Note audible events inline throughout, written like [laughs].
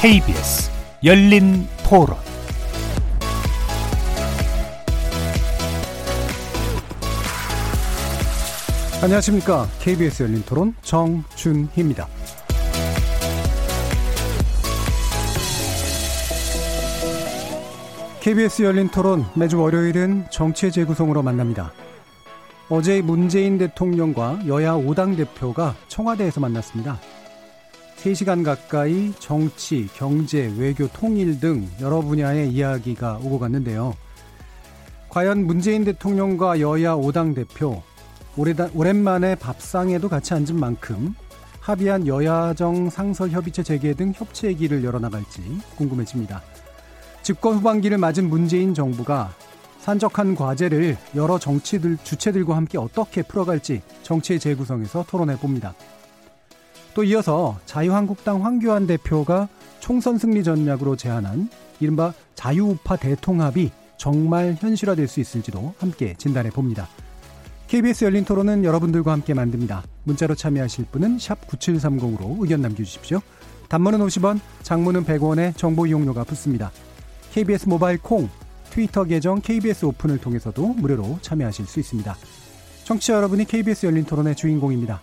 KBS 열린 토론 안녕하십니까. KBS 열린 토론 정준희입니다. KBS 열린 토론 매주 월요일은 정치의 재구성으로 만납니다. 어제 문재인 대통령과 여야 5당 대표가 청와대에서 만났습니다. 3시간 가까이 정치, 경제, 외교, 통일 등 여러 분야의 이야기가 오고 갔는데요. 과연 문재인 대통령과 여야 5당 대표, 오랜만에 밥상에도 같이 앉은 만큼 합의한 여야정 상설협의체 재개 등 협치의 길을 열어나갈지 궁금해집니다. 집권 후반기를 맞은 문재인 정부가 산적한 과제를 여러 정치들 주체들과 함께 어떻게 풀어갈지 정치의 재구성에서 토론해 봅니다. 또 이어서 자유한국당 황교안 대표가 총선 승리 전략으로 제안한 이른바 자유우파 대통합이 정말 현실화될 수 있을지도 함께 진단해 봅니다. KBS 열린 토론은 여러분들과 함께 만듭니다. 문자로 참여하실 분은 9730으로 의견 남겨주십시오. 단문은 50원, 장문은 100원에 정보 이용료가 붙습니다. KBS 모바일 콩, 트위터 계정 KBS 오픈을 통해서도 무료로 참여하실 수 있습니다. 청취자 여러분이 KBS 열린 토론의 주인공입니다.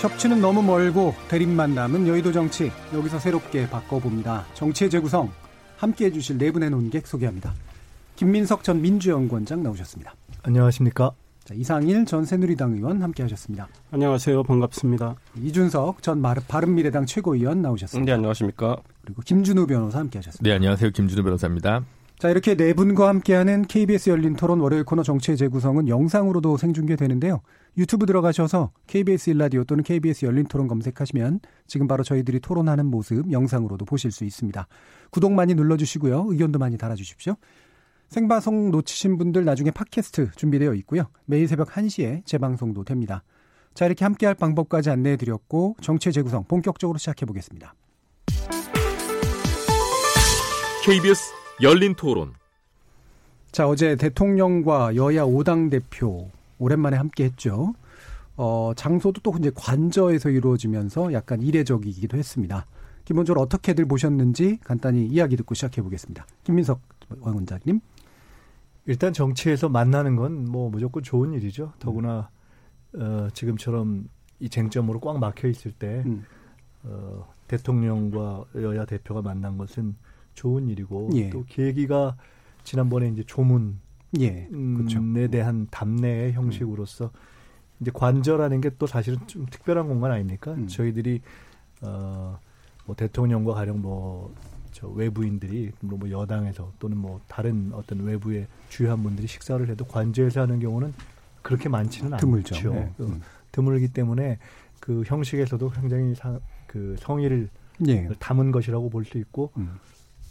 협치는 너무 멀고 대립만 남은 여의도 정치 여기서 새롭게 바꿔봅니다. 정치의 재구성 함께 해 주실 네 분의 논객 소개합니다. 김민석 전 민주연구원장 나오셨습니다. 안녕하십니까? 자, 이상일 전 새누리당 의원 함께 하셨습니다. 안녕하세요. 반갑습니다. 이준석 전 바른미래당 최고위원 나오셨습니다. 네, 안녕하십니까? 그리고 김준우 변호사 함께 하셨습니다. 네, 안녕하세요. 김준우 변호사입니다. 자, 이렇게 네 분과 함께하는 KBS 열린 토론 월요일 코너 정치의 재구성은 영상으로도 생중계되는데요. 유튜브 들어가셔서 KBS 일라디오 또는 KBS 열린 토론 검색하시면 지금 바로 저희들이 토론하는 모습 영상으로도 보실 수 있습니다. 구독 많이 눌러주시고요. 의견도 많이 달아주십시오. 생방송 놓치신 분들 나중에 팟캐스트 준비되어 있고요. 매일 새벽 1시에 재방송도 됩니다. 자, 이렇게 함께할 방법까지 안내해 드렸고 정치의 재구성 본격적으로 시작해 보겠습니다. KBS 열린 토론. 자, 어제 대통령과 여야 5당 대표 오랜만에 함께 했죠. 어, 장소도 또 이제 관저에서 이루어지면서 약간 이례적이기도 했습니다. 기본적으로 어떻게들 보셨는지 간단히 이야기 듣고 시작해 보겠습니다. 김민석 원장님. 일단 정치에서 만나는 건 뭐 무조건 좋은 일이죠. 더구나 어, 지금처럼 이 쟁점으로 꽉 막혀 있을 때 음. 어, 대통령과 여야 대표가 만난 것은 좋은 일이고 예. 또 계기가 지난번에 이제 조문에 예, 그렇죠. 대한 답례의 형식으로서 음. 이제 관저라는 게 또 사실은 좀 특별한 공간 아닙니까? 음. 저희들이 어, 뭐 대통령과 가령 뭐 저 외부인들이 뭐 여당에서 또는 뭐 다른 어떤 외부의 주요한 분들이 식사를 해도 관저에서 하는 경우는 그렇게 많지는 드물죠. 않죠. 네. 음. 드물기 때문에 그 형식에서도 굉장히 상, 그 성의를 예. 담은 것이라고 볼 수 있고 음.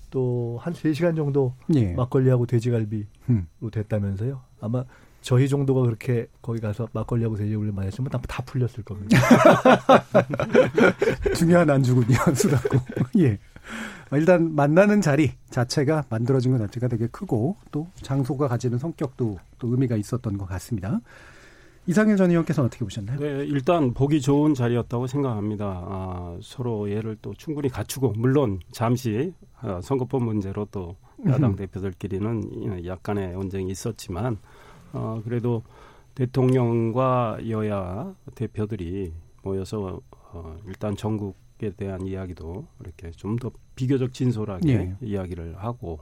또 한 세시간 정도 예. 막걸리하고 돼지갈비로 음. 됐다면서요. 아마 저희 정도가 그렇게 거기 가서 막걸리하고 돼지갈비를 마셨으면 다, 다 풀렸을 겁니다. [laughs] 중요한 안주군요. 수다고. [laughs] 예. 일단 만나는 자리 자체가 만들어진 것 자체가 되게 크고 또 장소가 가지는 성격도 또 의미가 있었던 것 같습니다. 이상일 전 의원께서는 어떻게 보셨나요? 네, 일단 보기 좋은 자리였다고 생각합니다. 아, 서로 예를 또 충분히 갖추고 물론 잠시 아, 선거법 문제로 또 야당 대표들끼리는 약간의 언쟁이 있었지만 어, 그래도 대통령과 여야 대표들이 모여서 어, 일단 전국에 대한 이야기도 이렇게 좀 더 비교적 진솔하게 예. 이야기를 하고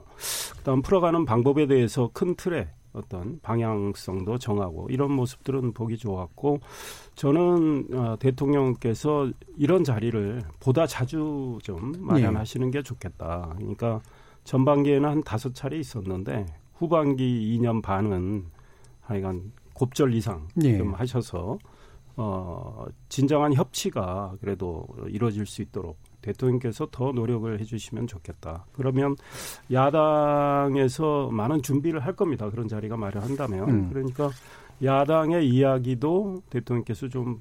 그다음 풀어가는 방법에 대해서 큰 틀에 어떤 방향성도 정하고 이런 모습들은 보기 좋았고 저는 어, 대통령께서 이런 자리를 보다 자주 좀 마련하시는 게 좋겠다. 그러니까 전반기에는 한 다섯 차례 있었는데 후반기 2년 반은 하여간 곱절 이상 예. 좀 하셔서 어, 진정한 협치가 그래도 이루어질 수 있도록 대통령께서 더 노력을 해주시면 좋겠다. 그러면 야당에서 많은 준비를 할 겁니다. 그런 자리가 마련한다면. 음. 그러니까 야당의 이야기도 대통령께서 좀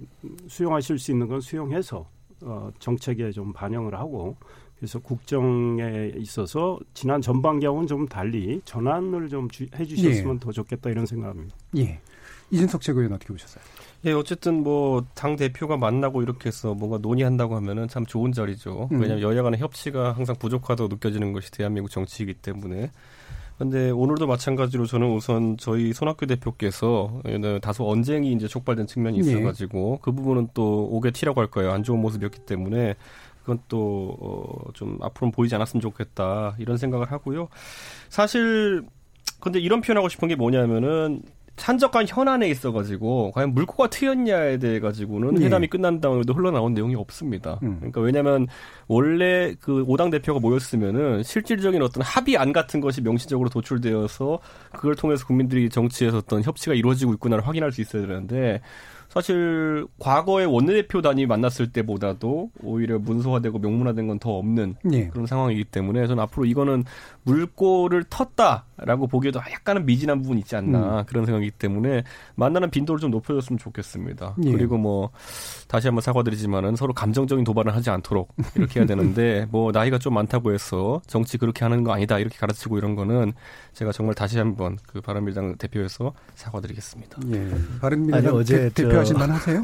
수용하실 수 있는 건 수용해서 어, 정책에 좀 반영을 하고 그래서 국정에 있어서 지난 전반기하고는 좀 달리 전환을 좀 주, 해주셨으면 예. 더 좋겠다 이런 생각합니다. 예. 이준석 최고위원 어떻게 보셨어요? 예, 어쨌든 뭐 당 대표가 만나고 이렇게 해서 뭔가 논의한다고 하면은 참 좋은 자리죠. 음. 왜냐하면 여야 간의 협치가 항상 부족하다고 느껴지는 것이 대한민국 정치이기 때문에. 근데 오늘도 마찬가지로 저는 우선 저희 손학규 대표께서 다소 언쟁이 이제 촉발된 측면이 네. 있어가지고 네. 그 부분은 또 오게 티라고 할 거예요. 안 좋은 모습이었기 때문에 그건 또좀 어, 앞으로는 보이지 않았으면 좋겠다 이런 생각을 하고요. 사실 근데 이런 표현하고 싶은 게 뭐냐면은 산적한 현안에 있어가지고 과연 물꼬가 트였냐에 대해 가지고는 네. 회담이 끝난 다음에도 흘러나온 내용이 없습니다. 음. 그러니까 왜냐하면 원래 그 오당 대표가 모였으면은 실질적인 어떤 합의안 같은 것이 명시적으로 도출되어서 그걸 통해서 국민들이 정치에서 어떤 협치가 이루어지고 있구나를 확인할 수 있어야 되는데 사실 과거에 원내대표단이 만났을 때보다도 오히려 문서화되고 명문화된 건 더 없는 네. 그런 상황이기 때문에 저는 앞으로 이거는 물꼬를 텄다라고 보기에도 약간은 미진한 부분이 있지 않나 음. 그런 생각이기 때문에 만나는 빈도를 좀 높여줬으면 좋겠습니다. 네. 그리고 뭐 다시 한번 사과드리지만은 서로 감정적인 도발을 하지 않도록 이렇게 해야 되는데 [laughs] 뭐 나이가 좀 많다고 해서 정치 그렇게 하는 거 아니다 이렇게 가르치고 이런 거는 제가 정말 다시 한번 그 바른미래당 대표에서 사과드리겠습니다. 예. 바른미래당 아니, 어제 대, 표 하신 만 하세요?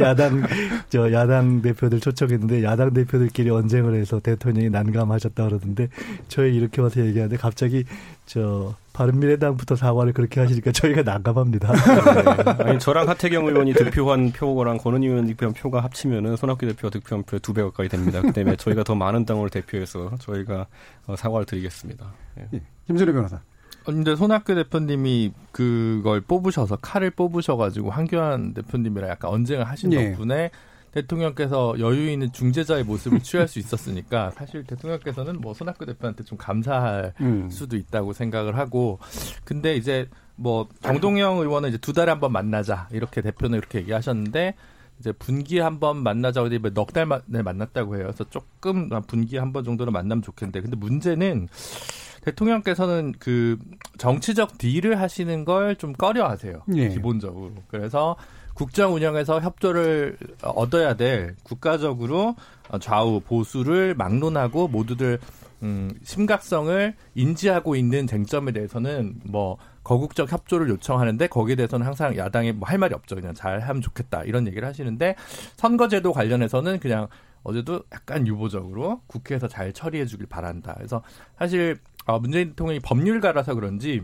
야, 당저 야당 대표들 초청했는데 야당 대표들끼리 언쟁을 해서 대통령이 난감하셨다 그러던데 저희 이렇게 와서 얘기하는데 갑자기 저 바른미래당부터 사과를 그렇게 하시니까 저희가 난감합니다. 네. 아니 저랑 하태경 의원이 득표한 표랑 권은희 의원 득표한 표가 합치면은 손학규 대표가 득표한 표두배 가까이 됩니다. 그 때문에 저희가 더 많은 당을 대표해서 저희가 어, 사과를 드리겠습니다. 네. 예. 김준호 변호사. 근데 손학규 대표님이 그걸 뽑으셔서 칼을 뽑으셔가지고 한교안 대표님이랑 약간 언쟁을 하신 예. 덕분에 대통령께서 여유 있는 중재자의 모습을 취할 수 있었으니까 [laughs] 사실 대통령께서는 뭐 손학규 대표한테 좀 감사할 음. 수도 있다고 생각을 하고 근데 이제 뭐 정동영 의원은 이제 두 달에 한 번 만나자 이렇게 대표는 이렇게 얘기하셨는데 이제 분기에 한번 만나자고 뭐 넉달 만에 만났다고 해요. 그래서 조금 분기에 한번 정도는 만나면 좋겠는데 근데 문제는 대통령께서는 그 정치적 딜을 하시는 걸 좀 꺼려하세요. 예. 기본적으로. 그래서 국정 운영에서 협조를 얻어야 될 국가적으로 좌우 보수를 막론하고 모두들 음, 심각성을 인지하고 있는 쟁점에 대해서는 뭐 거국적 협조를 요청하는데 거기에 대해서는 항상 야당이 뭐 할 말이 없죠. 그냥 잘 하면 좋겠다 이런 얘기를 하시는데 선거제도 관련해서는 그냥 어제도 약간 유보적으로 국회에서 잘 처리해 주길 바란다. 그래서 사실 어, 문재인 대통령이 법률가라서 그런지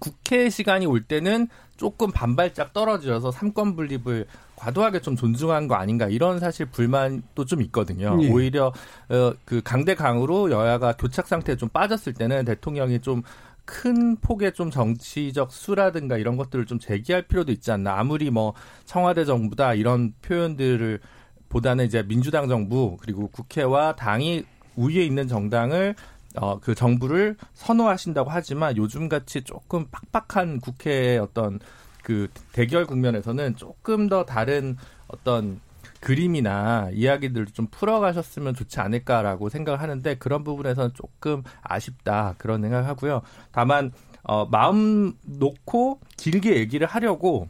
국회 시간이 올 때는 조금 반발짝 떨어져서 삼권 분립을 과도하게 좀 존중한 거 아닌가 이런 사실 불만도 좀 있거든요. 예. 오히려 어, 그 강대강으로 여야가 교착 상태에 좀 빠졌을 때는 대통령이 좀큰 폭의 좀 정치적 수라든가 이런 것들을 좀 제기할 필요도 있지 않나. 아무리 뭐 청와대 정부다 이런 표현들을 보다는 이제 민주당 정부 그리고 국회와 당이 우위에 있는 정당을 어, 그 정부를 선호하신다고 하지만 요즘 같이 조금 빡빡한 국회의 어떤 그 대결 국면에서는 조금 더 다른 어떤 그림이나 이야기들을 좀 풀어가셨으면 좋지 않을까라고 생각을 하는데 그런 부분에서는 조금 아쉽다 그런 생각을 하고요. 다만 어, 마음 놓고 길게 얘기를 하려고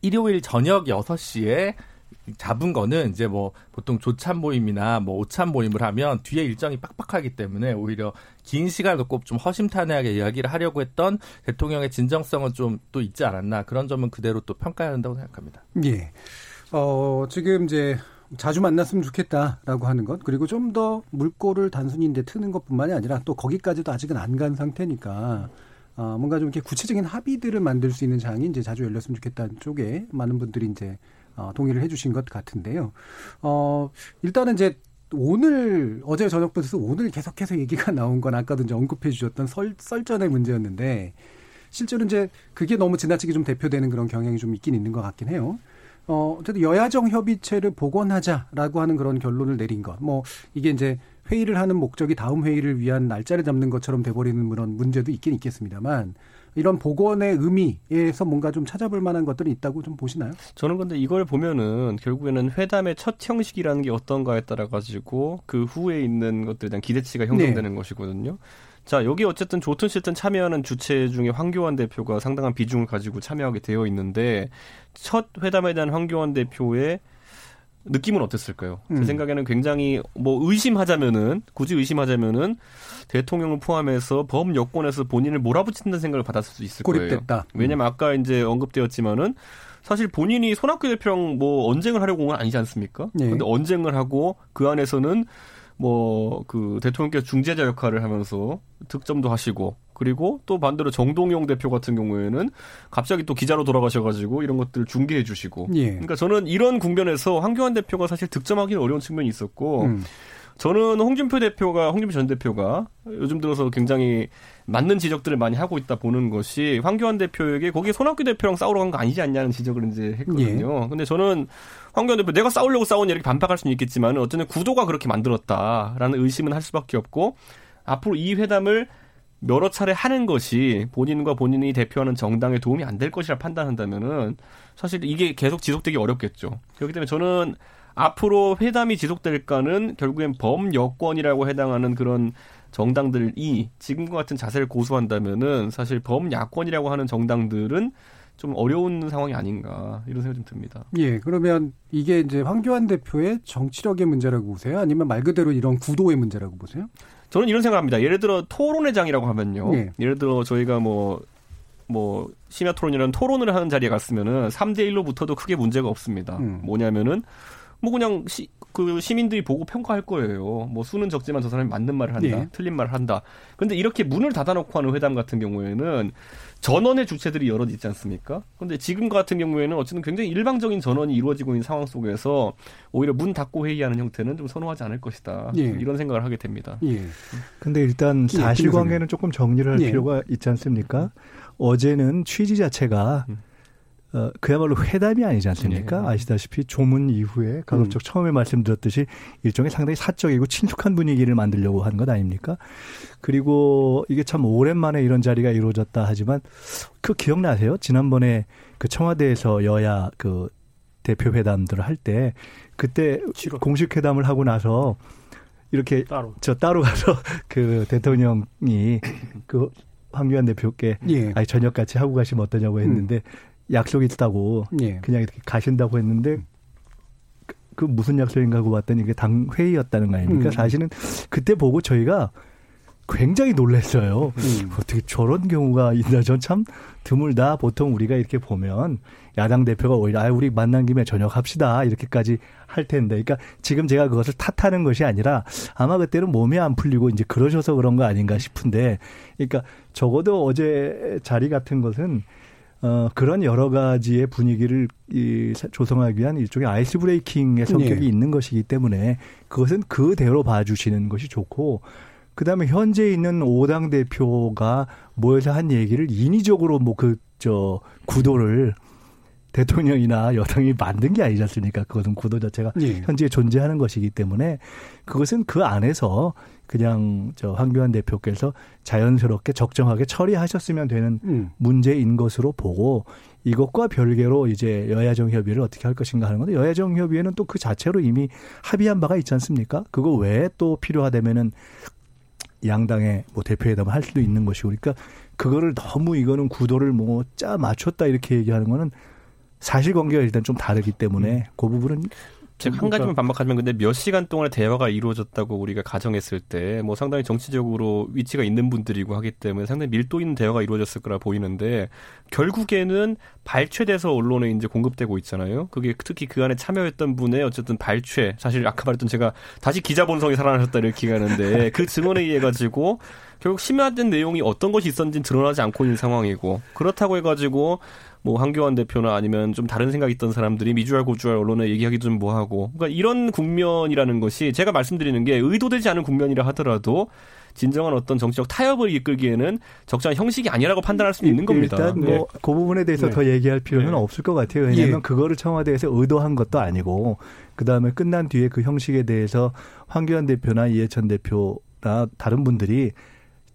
일요일 저녁 6시에 잡은 거는 이제 뭐 보통 조찬 모임이나 뭐 오찬 모임을 하면 뒤에 일정이 빡빡하기 때문에 오히려 긴 시간을 놓고 좀 허심탄회하게 이야기를 하려고 했던 대통령의 진정성은 좀 또 있지 않았나 그런 점은 그대로 또 평가해야 한다고 생각합니다. 예. 어, 지금 이제 자주 만났으면 좋겠다라고 하는 것 그리고 좀 더 물꼬를 단순히 이제 트는 것뿐만이 아니라 또 거기까지도 아직은 안 간 상태니까 어, 뭔가 좀 이렇게 구체적인 합의들을 만들 수 있는 장이 이제 자주 열렸으면 좋겠다는 쪽에 많은 분들이 이제 어, 동의를 해주신 것 같은데요. 어, 일단은 이제 오늘 어제 저녁부터 오늘 계속해서 얘기가 [laughs] 나온 건 아까도 이제 언급해 주셨던 설, 썰전의 문제였는데 실제로 이제 그게 너무 지나치게 좀 대표되는 그런 경향이 좀 있긴 있는 것 같긴 해요. 어, 어쨌든 여야정 협의체를 복원하자라고 하는 그런 결론을 내린 것. 뭐 이게 이제 회의를 하는 목적이 다음 회의를 위한 날짜를 잡는 것처럼 돼버리는 그런 문제도 있긴 있겠습니다만 이런 복원의 의미에서 뭔가 좀 찾아볼 만한 것들이 있다고 좀 보시나요? 저는 근데 이걸 보면은 결국에는 회담의 첫 형식이라는 게 어떤가에 따라 가지고 그 후에 있는 것들에 대한 기대치가 형성되는 네. 것이거든요. 자, 여기 어쨌든 좋든 싫든 참여하는 주체 중에 황교안 대표가 상당한 비중을 가지고 참여하게 되어 있는데 첫 회담에 대한 황교안 대표의 느낌은 어땠을까요? 음. 제 생각에는 굉장히 뭐 의심하자면은 굳이 의심하자면은 대통령을 포함해서 법 여권에서 본인을 몰아붙인다는 생각을 받았을 수 있을 고립됐다. 거예요. 왜냐면 아까 이제 언급되었지만은 사실 본인이 손학규 대표랑 뭐 언쟁을 하려고 온 건 아니지 않습니까? 네. 근데 언쟁을 하고 그 안에서는 뭐 그 대통령께서 중재자 역할을 하면서 득점도 하시고 그리고 또 반대로 정동영 대표 같은 경우에는 갑자기 또 기자로 돌아가셔가지고 이런 것들을 중계해 주시고 예. 그러니까 저는 이런 국면에서 황교안 대표가 사실 득점하기는 어려운 측면이 있었고 음. 저는 홍준표 대표가 홍준표 전 대표가 요즘 들어서 굉장히 맞는 지적들을 많이 하고 있다 보는 것이 황교안 대표에게 거기에 손학규 대표랑 싸우러 간 거 아니지 않냐는 지적을 이제 했거든요. 예. 근데 저는 황교안 대표 내가 싸우려고 싸우냐 이렇게 반박할 수는 있겠지만 어쨌든 구도가 그렇게 만들었다라는 의심은 할 수밖에 없고 앞으로 이 회담을 여러 차례 하는 것이 본인과 본인이 대표하는 정당에 도움이 안 될 것이라 판단한다면은 사실 이게 계속 지속되기 어렵겠죠. 그렇기 때문에 저는 앞으로 회담이 지속될까는 결국엔 범여권이라고 해당하는 그런 정당들이 지금과 같은 자세를 고수한다면은 사실 범야권이라고 하는 정당들은 좀 어려운 상황이 아닌가 이런 생각이 좀 듭니다. 예, 그러면 이게 이제 황교안 대표의 정치력의 문제라고 보세요? 아니면 말 그대로 이런 구도의 문제라고 보세요? 저는 이런 생각합니다. 예를 들어 토론회 장이라고 하면요. 예. 예를 들어 저희가 뭐뭐 뭐 심야 토론이라는 토론을 하는 자리에 갔으면은 3대 1로 붙어도 크게 문제가 없습니다. 음. 뭐냐면은 뭐 그냥 시, 그 시민들이 보고 평가할 거예요. 뭐 수는 적지만 저 사람이 맞는 말을 한다, 네. 틀린 말을 한다. 그런데 이렇게 문을 닫아놓고 하는 회담 같은 경우에는 전원의 주체들이 여럿 있지 않습니까? 그런데 지금 같은 경우에는 어쨌든 굉장히 일방적인 전원이 이루어지고 있는 상황 속에서 오히려 문 닫고 회의하는 형태는 좀 선호하지 않을 것이다. 예. 이런 생각을 하게 됩니다. 예. 근데 일단 예, 사실관계는 조금 정리를 할 예. 필요가 있지 않습니까? 어제는 취지 자체가 음. 어, 그야말로 회담이 아니지 않습니까? 네. 아시다시피 조문 이후에 가급적 음. 처음에 말씀드렸듯이 일종의 상당히 사적이고 친숙한 분위기를 만들려고 하는 것 아닙니까? 그리고 이게 참 오랜만에 이런 자리가 이루어졌다 하지만 그 기억나세요? 지난번에 그 청와대에서 여야 그 대표 회담들을 할 때 그때 7월. 공식 회담을 하고 나서 이렇게 따로. 저 따로 가서 [laughs] 그 대통령이 [laughs] 그 황교안 대표께 예. 아니 저녁 같이 하고 가시면 어떠냐고 했는데 음. 약속이 있다고 예. 그냥 이렇게 가신다고 했는데 그, 그 무슨 약속인가 하고 봤더니 이게 당 회의였다는 거 아닙니까? 음. 사실은 그때 보고 저희가 굉장히 놀랐어요. 음. 어떻게 저런 경우가 있나 전 참 드물다. 보통 우리가 이렇게 보면 야당 대표가 오히려 아 우리 만난 김에 저녁 합시다 이렇게까지 할 텐데, 그러니까 지금 제가 그것을 탓하는 것이 아니라 아마 그때는 몸이 안 풀리고 이제 그러셔서 그런 거 아닌가 싶은데, 그러니까 적어도 어제 자리 같은 것은 어, 그런 여러 가지의 분위기를 이, 조성하기 위한 일종의 아이스 브레이킹의 성격이 네. 있는 것이기 때문에 그것은 그대로 봐주시는 것이 좋고 그 다음에 현재 있는 오당 대표가 모여서 한 얘기를 인위적으로 뭐 그, 저, 구도를 대통령이나 여당이 만든 게 아니지 않습니까? 그것은 구도 자체가 네. 현재 존재하는 것이기 때문에 그것은 그 안에서 그냥 저 황교안 대표께서 자연스럽게 적정하게 처리하셨으면 되는 음. 문제인 것으로 보고 이것과 별개로 이제 여야정 협의를 어떻게 할 것인가 하는 건데 여야정 협의회는 또 그 자체로 이미 합의한 바가 있지 않습니까? 그거 외에 또 필요하다면은 양당의 뭐 대표회담을 할 수도 있는 것이고 그러니까 그거를 너무 이거는 구도를 뭐 짜 맞췄다 이렇게 얘기하는 거는 사실관계가 일단 좀 다르기 때문에 음. 그 부분은 제가 한 가지만 반박하면 근데 몇 시간 동안의 대화가 이루어졌다고 우리가 가정했을 때 뭐 상당히 정치적으로 위치가 있는 분들이고 하기 때문에 상당히 밀도 있는 대화가 이루어졌을 거라 보이는데 결국에는 발췌돼서 언론에 이제 공급되고 있잖아요. 그게 특히 그 안에 참여했던 분의 어쨌든 발췌 사실 아까 말했던 제가 다시 기자 본성이 살아나셨다 이렇게 얘기하는데 [laughs] 그 증언에 의해 가지고 결국 심화된 내용이 어떤 것이 있었는지는 드러나지 않고 있는 상황이고 그렇다고 해가지고 뭐 황교안 대표나 아니면 좀 다른 생각 있던 사람들이 미주알 고주알 언론에 얘기하기 좀 뭐하고 그러니까 이런 국면이라는 것이 제가 말씀드리는 게 의도되지 않은 국면이라 하더라도 진정한 어떤 정치적 타협을 이끌기에는 적절한 형식이 아니라고 판단할 수 있는 겁니다. 일단 뭐그 네. 부분에 대해서 네. 더 얘기할 필요는 네. 없을 것 같아요. 왜냐하면 예. 그거를 청와대에서 의도한 것도 아니고 그 다음에 끝난 뒤에 그 형식에 대해서 황교안 대표나 이해찬 대표나 다른 분들이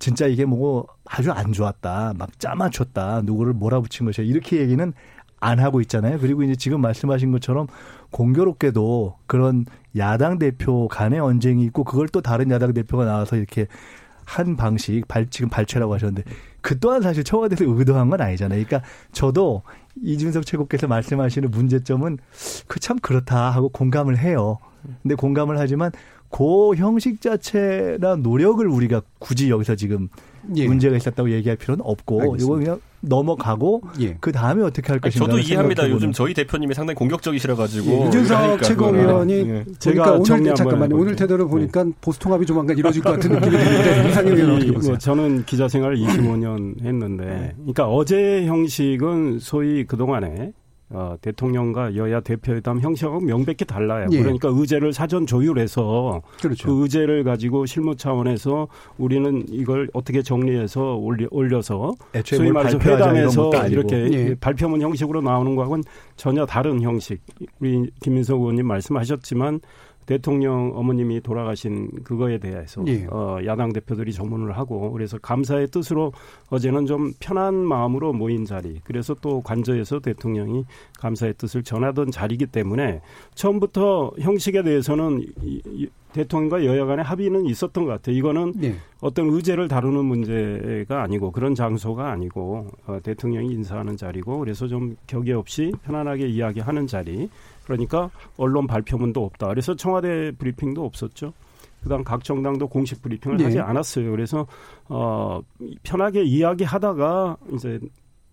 진짜 이게 뭐 아주 안 좋았다. 막 짜맞췄다. 누구를 몰아붙인 것이야. 이렇게 얘기는 안 하고 있잖아요. 그리고 이제 지금 말씀하신 것처럼 공교롭게도 그런 야당 대표 간의 언쟁이 있고 그걸 또 다른 야당 대표가 나와서 이렇게 한 방식 발 지금 발췌라고 하셨는데 그 또한 사실 청와대에서 의도한 건 아니잖아요. 그러니까 저도 이준석 최고께서 말씀하시는 문제점은 그 참 그렇다 하고 공감을 해요. 근데 공감을 하지만 그 형식 자체나 노력을 우리가 굳이 여기서 지금 예. 문제가 있었다고 얘기할 필요는 없고 이거 그냥 넘어가고 예. 그 다음에 어떻게 할 것인가. 저도 이해합니다. 요즘 저희 대표님이 상당히 공격적이시라 가지고 예. 이준석 최고위원이 예. 제가 오늘 잠깐만요. 오늘 태도를 보니까 네. 보수 통합이 조만간 이루어질 것 같은 느낌이 드는데 이상형 의원 어떻게 보세요? 저는 기자 생활을 [laughs] 25년 했는데, 그러니까 어제 형식은 소위 그 동안에 어, 대통령과 여야 대표회담 형식하고 명백히 달라요. 예. 그러니까 의제를 사전 조율해서 그렇죠. 그 의제를 가지고 실무 차원에서 우리는 이걸 어떻게 정리해서 올리, 올려서 소위 말해서 회담에서 이렇게 예. 발표문 형식으로 나오는 거하고는 전혀 다른 형식. 우리 김민석 의원님 말씀하셨지만 대통령 어머님이 돌아가신 그거에 대해서 예. 어, 야당 대표들이 조문을 하고 그래서 감사의 뜻으로 어제는 좀 편한 마음으로 모인 자리 그래서 또 관저에서 대통령이 감사의 뜻을 전하던 자리이기 때문에 처음부터 형식에 대해서는 이, 이, 대통령과 여야 간의 합의는 있었던 것 같아요. 이거는 네. 어떤 의제를 다루는 문제가 아니고 그런 장소가 아니고 어, 대통령이 인사하는 자리고 그래서 좀 격의 없이 편안하게 이야기하는 자리. 그러니까 언론 발표문도 없다. 그래서 청와대 브리핑도 없었죠. 그다음 각 정당도 공식 브리핑을 네. 하지 않았어요. 그래서 어 편하게 이야기하다가 이제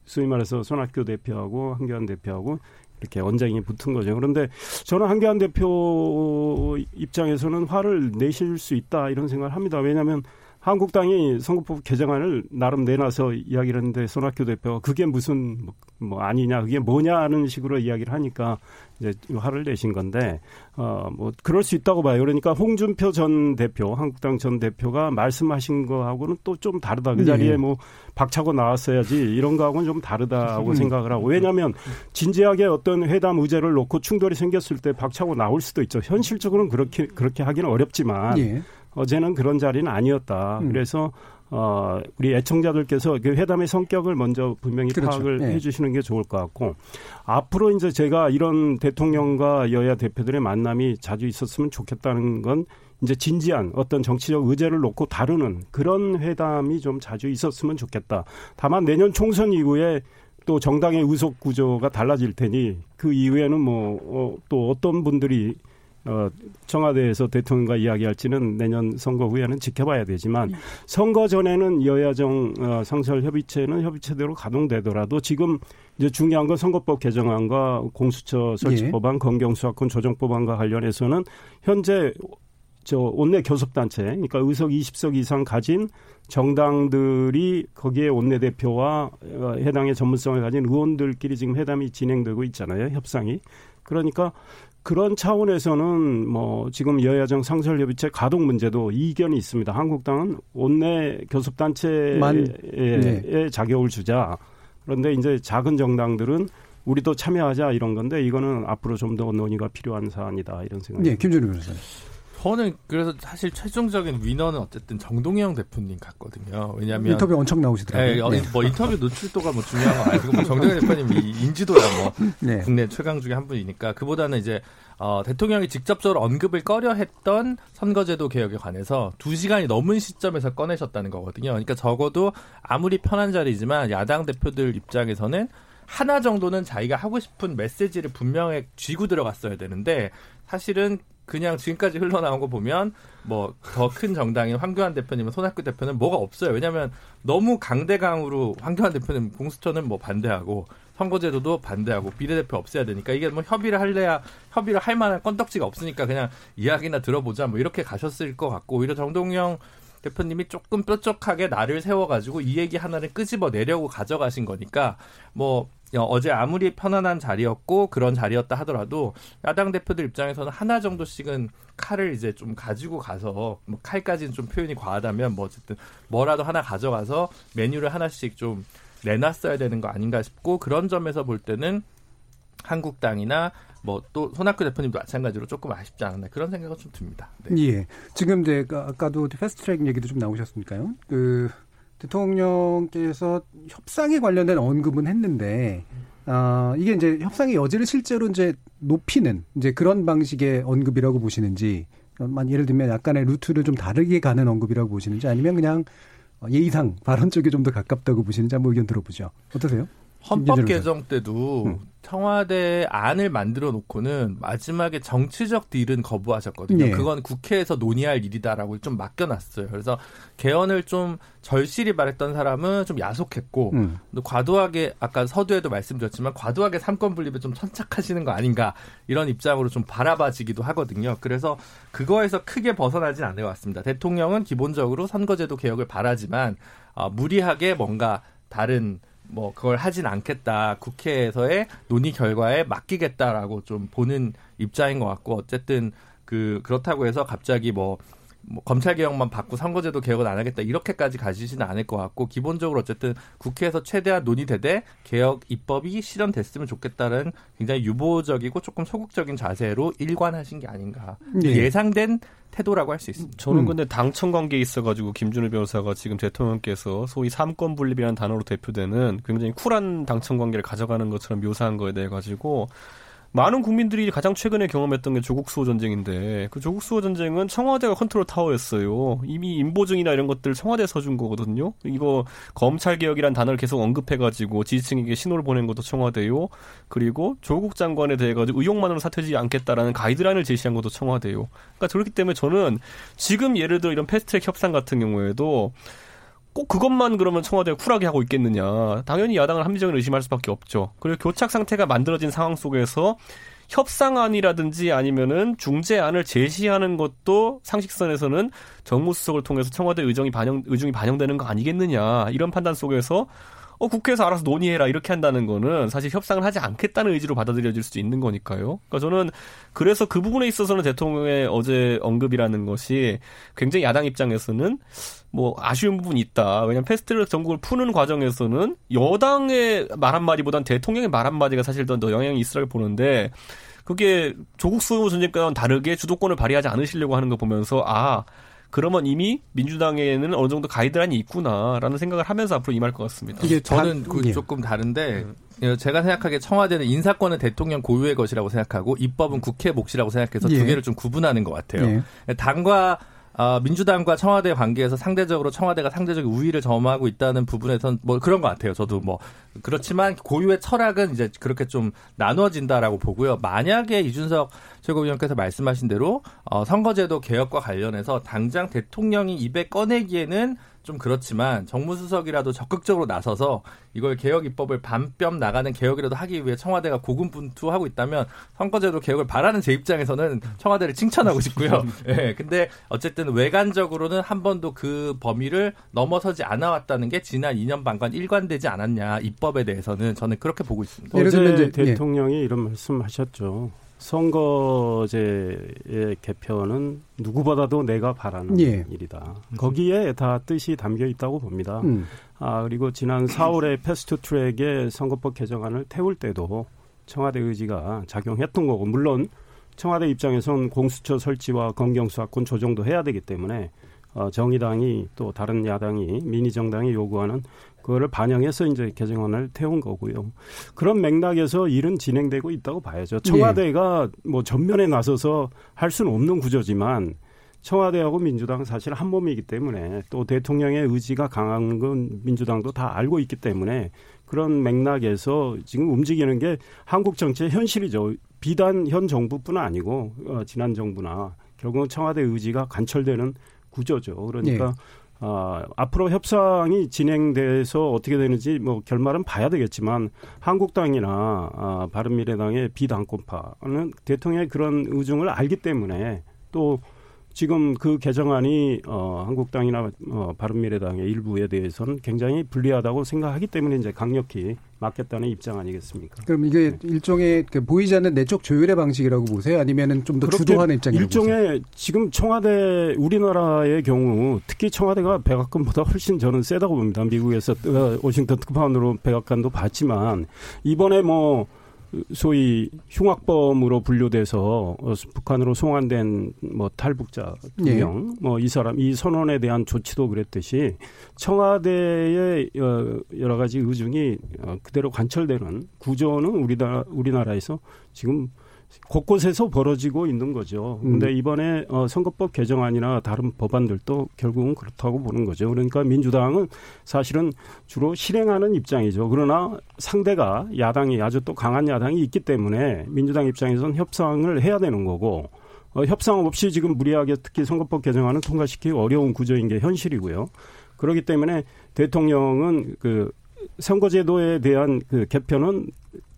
소위 말해서 손학규 대표하고 한교안 대표하고 이렇게 언쟁이 붙은 거죠. 그런데 저는 한교안 대표 입장에서는 화를 내실 수 있다 이런 생각을 합니다. 왜냐하면 한국당이 선거법 개정안을 나름 내놔서 이야기를 했는데 손학규 대표가 그게 무슨 뭐, 뭐 아니냐 그게 뭐냐는 식으로 이야기를 하니까 이제 화를 내신 건데 어 뭐 그럴 수 있다고 봐요. 그러니까 홍준표 전 대표 한국당 전 대표가 말씀하신 거하고는 또 좀 다르다. 그 자리에 네. 뭐 박차고 나왔어야지 이런 거하고는 좀 다르다고 음. 생각을 하고 왜냐하면 진지하게 어떤 회담 의제를 놓고 충돌이 생겼을 때 박차고 나올 수도 있죠. 현실적으로는 그렇게 그렇게 하기는 어렵지만. 네. 어제는 그런 자리는 아니었다. 음. 그래서 어, 우리 애청자들께서 그 회담의 성격을 먼저 분명히 그렇죠. 파악을 네. 해주시는 게 좋을 것 같고 앞으로 이제 제가 이런 대통령과 여야 대표들의 만남이 자주 있었으면 좋겠다는 건 이제 진지한 어떤 정치적 의제를 놓고 다루는 그런 회담이 좀 자주 있었으면 좋겠다. 다만 내년 총선 이후에 또 정당의 의석 구조가 달라질 테니 그 이후에는 뭐 또 어, 어떤 분들이 어, 청와대에서 대통령과 이야기할지는 내년 선거 후에는 지켜봐야 되지만 네. 선거 전에는 여야정 어, 상설 협의체는 협의체대로 가동되더라도 지금 이제 중요한 건 선거법 개정안과 공수처 설치 법안, 예. 검경수사권 조정 법안과 관련해서는 현재 저 원내 교섭단체, 그러니까 의석 20석 이상 가진 정당들이 거기에 원내 대표와 어, 해당의 전문성을 가진 의원들끼리 지금 회담이 진행되고 있잖아요, 협상이. 그러니까 그런 차원에서는 뭐 지금 여야정 상설협의체 가동 문제도 이견이 있습니다. 한국당은 원내 교섭단체에 네. 자격을 주자. 그런데 이제 작은 정당들은 우리도 참여하자 이런 건데 이거는 앞으로 좀 더 논의가 필요한 사안이다 이런 생각이. 네, 김준우 변호사님. 저는 그래서 사실 최종적인 위너는 어쨌든 정동영 대표님 같거든요. 왜냐하면 인터뷰 엄청 나오시더라고요. 네, 네. 뭐 인터뷰 노출도가 뭐 중요한 건 아니고 뭐 정동영 대표님이 인지도야 뭐 [laughs] 네. 국내 최강 중에 한 분이니까 그보다는 이제 어, 대통령이 직접적으로 언급을 꺼려했던 선거제도 개혁에 관해서 두 시간이 넘은 시점에서 꺼내셨다는 거거든요. 그러니까 적어도 아무리 편한 자리지만 야당 대표들 입장에서는 하나 정도는 자기가 하고 싶은 메시지를 분명히 쥐고 들어갔어야 되는데 사실은 그냥 지금까지 흘러나온 거 보면 뭐 더 큰 정당인 황교안 대표님은 손학규 대표는 뭐가 없어요. 왜냐하면 너무 강대강으로 황교안 대표님 공수처는 뭐 반대하고 선거제도도 반대하고 비례대표 없애야 되니까 이게 뭐 협의를 할래야 협의를 할 만한 건덕지가 없으니까 그냥 이야기나 들어보자 뭐 이렇게 가셨을 것 같고 오히려 정동영 대표님이 조금 뾰족하게 나를 세워가지고 이 얘기 하나를 끄집어 내려고 가져가신 거니까 뭐 어제 아무리 편안한 자리였고 그런 자리였다 하더라도 야당 대표들 입장에서는 하나 정도씩은 칼을 이제 좀 가지고 가서 뭐 칼까지는 좀 표현이 과하다면 뭐 어쨌든 뭐라도 하나 가져가서 메뉴를 하나씩 좀 내놨어야 되는 거 아닌가 싶고 그런 점에서 볼 때는 한국당이나 뭐 또 손학규 대표님도 마찬가지로 조금 아쉽지 않았나 그런 생각은 좀 듭니다. 네. 예. 지금 이제 아까도 패스트트랙 얘기도 좀 나오셨으니까요. 그 대통령께서 협상에 관련된 언급은 했는데 아, 이게 이제 협상의 여지를 실제로 이제 높이는 이제 그런 방식의 언급이라고 보시는지 예를 들면 약간의 루트를 좀 다르게 가는 언급이라고 보시는지 아니면 그냥 예의상 발언 쪽에 좀 더 가깝다고 보시는지 한번 의견 들어보죠. 어떠세요? 헌법 개정 때도 음. 청와대 안을 만들어 놓고는 마지막에 정치적 딜은 거부하셨거든요. 네. 그건 국회에서 논의할 일이다라고 좀 맡겨놨어요. 그래서 개헌을 좀 절실히 말했던 사람은 좀 야속했고 음. 과도하게 아까 서두에도 말씀드렸지만 과도하게 삼권 분립에 좀 천착하시는 거 아닌가 이런 입장으로 좀 바라봐지기도 하거든요. 그래서 그거에서 크게 벗어나진 않은 것 같습니다. 대통령은 기본적으로 선거제도 개혁을 바라지만 어, 무리하게 뭔가 다른 뭐 그걸 하진 않겠다. 국회에서의 논의 결과에 맡기겠다라고 좀 보는 입장인 것 같고 어쨌든 그 그렇다고 해서 갑자기 뭐, 뭐 검찰 개혁만 받고 선거제도 개혁은 안 하겠다 이렇게까지 가지지는 않을 것 같고 기본적으로 어쨌든 국회에서 최대한 논의되되 개혁 입법이 실현됐으면 좋겠다는 굉장히 유보적이고 조금 소극적인 자세로 일관하신 게 아닌가 네. 예상된 태도라고 할 수 있습니다. 저는 음. 근데 당청 관계에 있어가지고 김준우 변호사가 지금 대통령께서 소위 삼권 분립이라는 단어로 대표되는 굉장히 쿨한 당청 관계를 가져가는 것처럼 묘사한 거에 대해 가지고 많은 국민들이 가장 최근에 경험했던 게 조국 수호 전쟁인데 그 조국 수호 전쟁은 청와대가 컨트롤 타워였어요. 이미 인보증이나 이런 것들 청와대에서 준 거거든요. 이거 검찰 개혁이란 단어를 계속 언급해가지고 지지층에게 신호를 보낸 것도 청와대요. 그리고 조국 장관에 대해 가지고 의혹만으로 사퇴하지 않겠다라는 가이드라인을 제시한 것도 청와대요. 그러니까 그렇기 때문에 저는 지금 예를 들어 이런 패스트트랙 협상 같은 경우에도 꼭 그것만 그러면 청와대가 쿨하게 하고 있겠느냐. 당연히 야당을 합리적인 의심할 수밖에 없죠. 그리고 교착 상태가 만들어진 상황 속에서 협상안이라든지 아니면은 중재안을 제시하는 것도 상식선에서는 정무수석을 통해서 청와대 의정이 반영 의중이 반영되는 거 아니겠느냐 이런 판단 속에서 어, 국회에서 알아서 논의해라 이렇게 한다는 거는 사실 협상을 하지 않겠다는 의지로 받아들여질 수 있는 거니까요. 그러니까 저는 그래서 그 부분에 있어서는 대통령의 어제 언급이라는 것이 굉장히 야당 입장에서는 뭐 아쉬운 부분이 있다. 왜냐하면 패스트트랙 전국을 푸는 과정에서는 여당의 말 한마디보단 대통령의 말 한마디가 사실 더 영향이 있으라고 보는데 그게 조국 수호 전쟁과는 다르게 주도권을 발휘하지 않으시려고 하는 거 보면서 아 그러면 이미 민주당에는 어느 정도 가이드라인이 있구나라는 생각을 하면서 앞으로 임할 것 같습니다. 이게 저는 그 예. 조금 다른데 예, 제가 생각하기에 청와대는 인사권은 대통령 고유의 것이라고 생각하고 입법은 국회 몫이라고 생각해서 예. 두 개를 좀 구분하는 것 같아요. 예. 당과 어, 민주당과 청와대 관계에서 상대적으로 청와대가 상대적인 우위를 점하고 있다는 부분에선 뭐 그런 것 같아요. 저도 뭐 그렇지만 고유의 철학은 이제 그렇게 좀 나누어진다라고 보고요. 만약에 이준석 최고위원께서 말씀하신 대로 어, 선거제도 개혁과 관련해서 당장 대통령이 입에 꺼내기에는 좀 그렇지만 정무수석이라도 적극적으로 나서서 이걸 개혁 입법을 반뼘 나가는 개혁이라도 하기 위해 청와대가 고군분투하고 있다면 선거제도 개혁을 바라는 제 입장에서는 청와대를 칭찬하고 싶고요. [laughs] 예. 네, 근데 어쨌든 외관적으로는 한 번도 그 범위를 넘어서지 않아 왔다는 게 지난 2년 반간 일관되지 않았냐 입법에 대해서는 저는 그렇게 보고 있습니다. 어제 대통령이 예. 이런 말씀하셨죠. 선거제의 개편은 누구보다도 내가 바라는 예. 일이다. 거기에 다 뜻이 담겨 있다고 봅니다. 음. 아, 그리고 지난 4월에 패스트 트랙의 선거법 개정안을 태울 때도 청와대 의지가 작용했던 거고, 물론 청와대 입장에선 공수처 설치와 검경수사권 조정도 해야 되기 때문에 어, 정의당이 또 다른 야당이 미니정당이 요구하는 그거를 반영해서 이제 개정안을 태운 거고요. 그런 맥락에서 일은 진행되고 있다고 봐야죠. 청와대가 뭐 전면에 나서서 할 수는 없는 구조지만 청와대하고 민주당 사실 한 몸이기 때문에 또 대통령의 의지가 강한 건 민주당도 다 알고 있기 때문에 그런 맥락에서 지금 움직이는 게 한국 정치의 현실이죠. 비단 현 정부뿐 아니고 어, 지난 정부나 결국은 청와대 의지가 관철되는 구조죠. 그러니까 네. 어, 앞으로 협상이 진행돼서 어떻게 되는지 뭐 결말은 봐야 되겠지만 한국당이나 어, 바른미래당의 비당권파는 대통령의 그런 의중을 알기 때문에 또 지금 그 개정안이 어, 한국당이나 어, 바른미래당의 일부에 대해서는 굉장히 불리하다고 생각하기 때문에 이제 강력히 막겠다는 입장 아니겠습니까? 그럼 이게 네. 일종의 그 보이지 않는 내적 조율의 방식이라고 보세요? 아니면은 좀 더 주도하는 입장이라고 일종의 보세요? 지금 청와대 우리나라의 경우 특히 청와대가 백악관보다 훨씬 저는 세다고 봅니다. 미국에서 워싱턴 특파원으로 백악관도 봤지만 이번에 뭐 소위 흉악범으로 분류돼서 어, 북한으로 송환된 뭐 탈북자 두명 예. 뭐이 사람 이 선언에 대한 조치도 그랬듯이 청와대의 어, 여러 가지 의중이 어, 그대로 관철되는 구조는 우리나라 우리나라에서 지금 곳곳에서 벌어지고 있는 거죠. 근데 음. 이번에 어, 선거법 개정안이나 다른 법안들도 결국은 그렇다고 보는 거죠. 그러니까 민주당은 사실은 주로 실행하는 입장이죠. 그러나 상대가 야당이 아주 또 강한 야당이 있기 때문에 민주당 입장에서는 협상을 해야 되는 거고 어, 협상 없이 지금 무리하게 특히 선거법 개정안을 통과시키기 어려운 구조인 게 현실이고요. 그렇기 때문에 대통령은 그 선거제도에 대한 그 개편은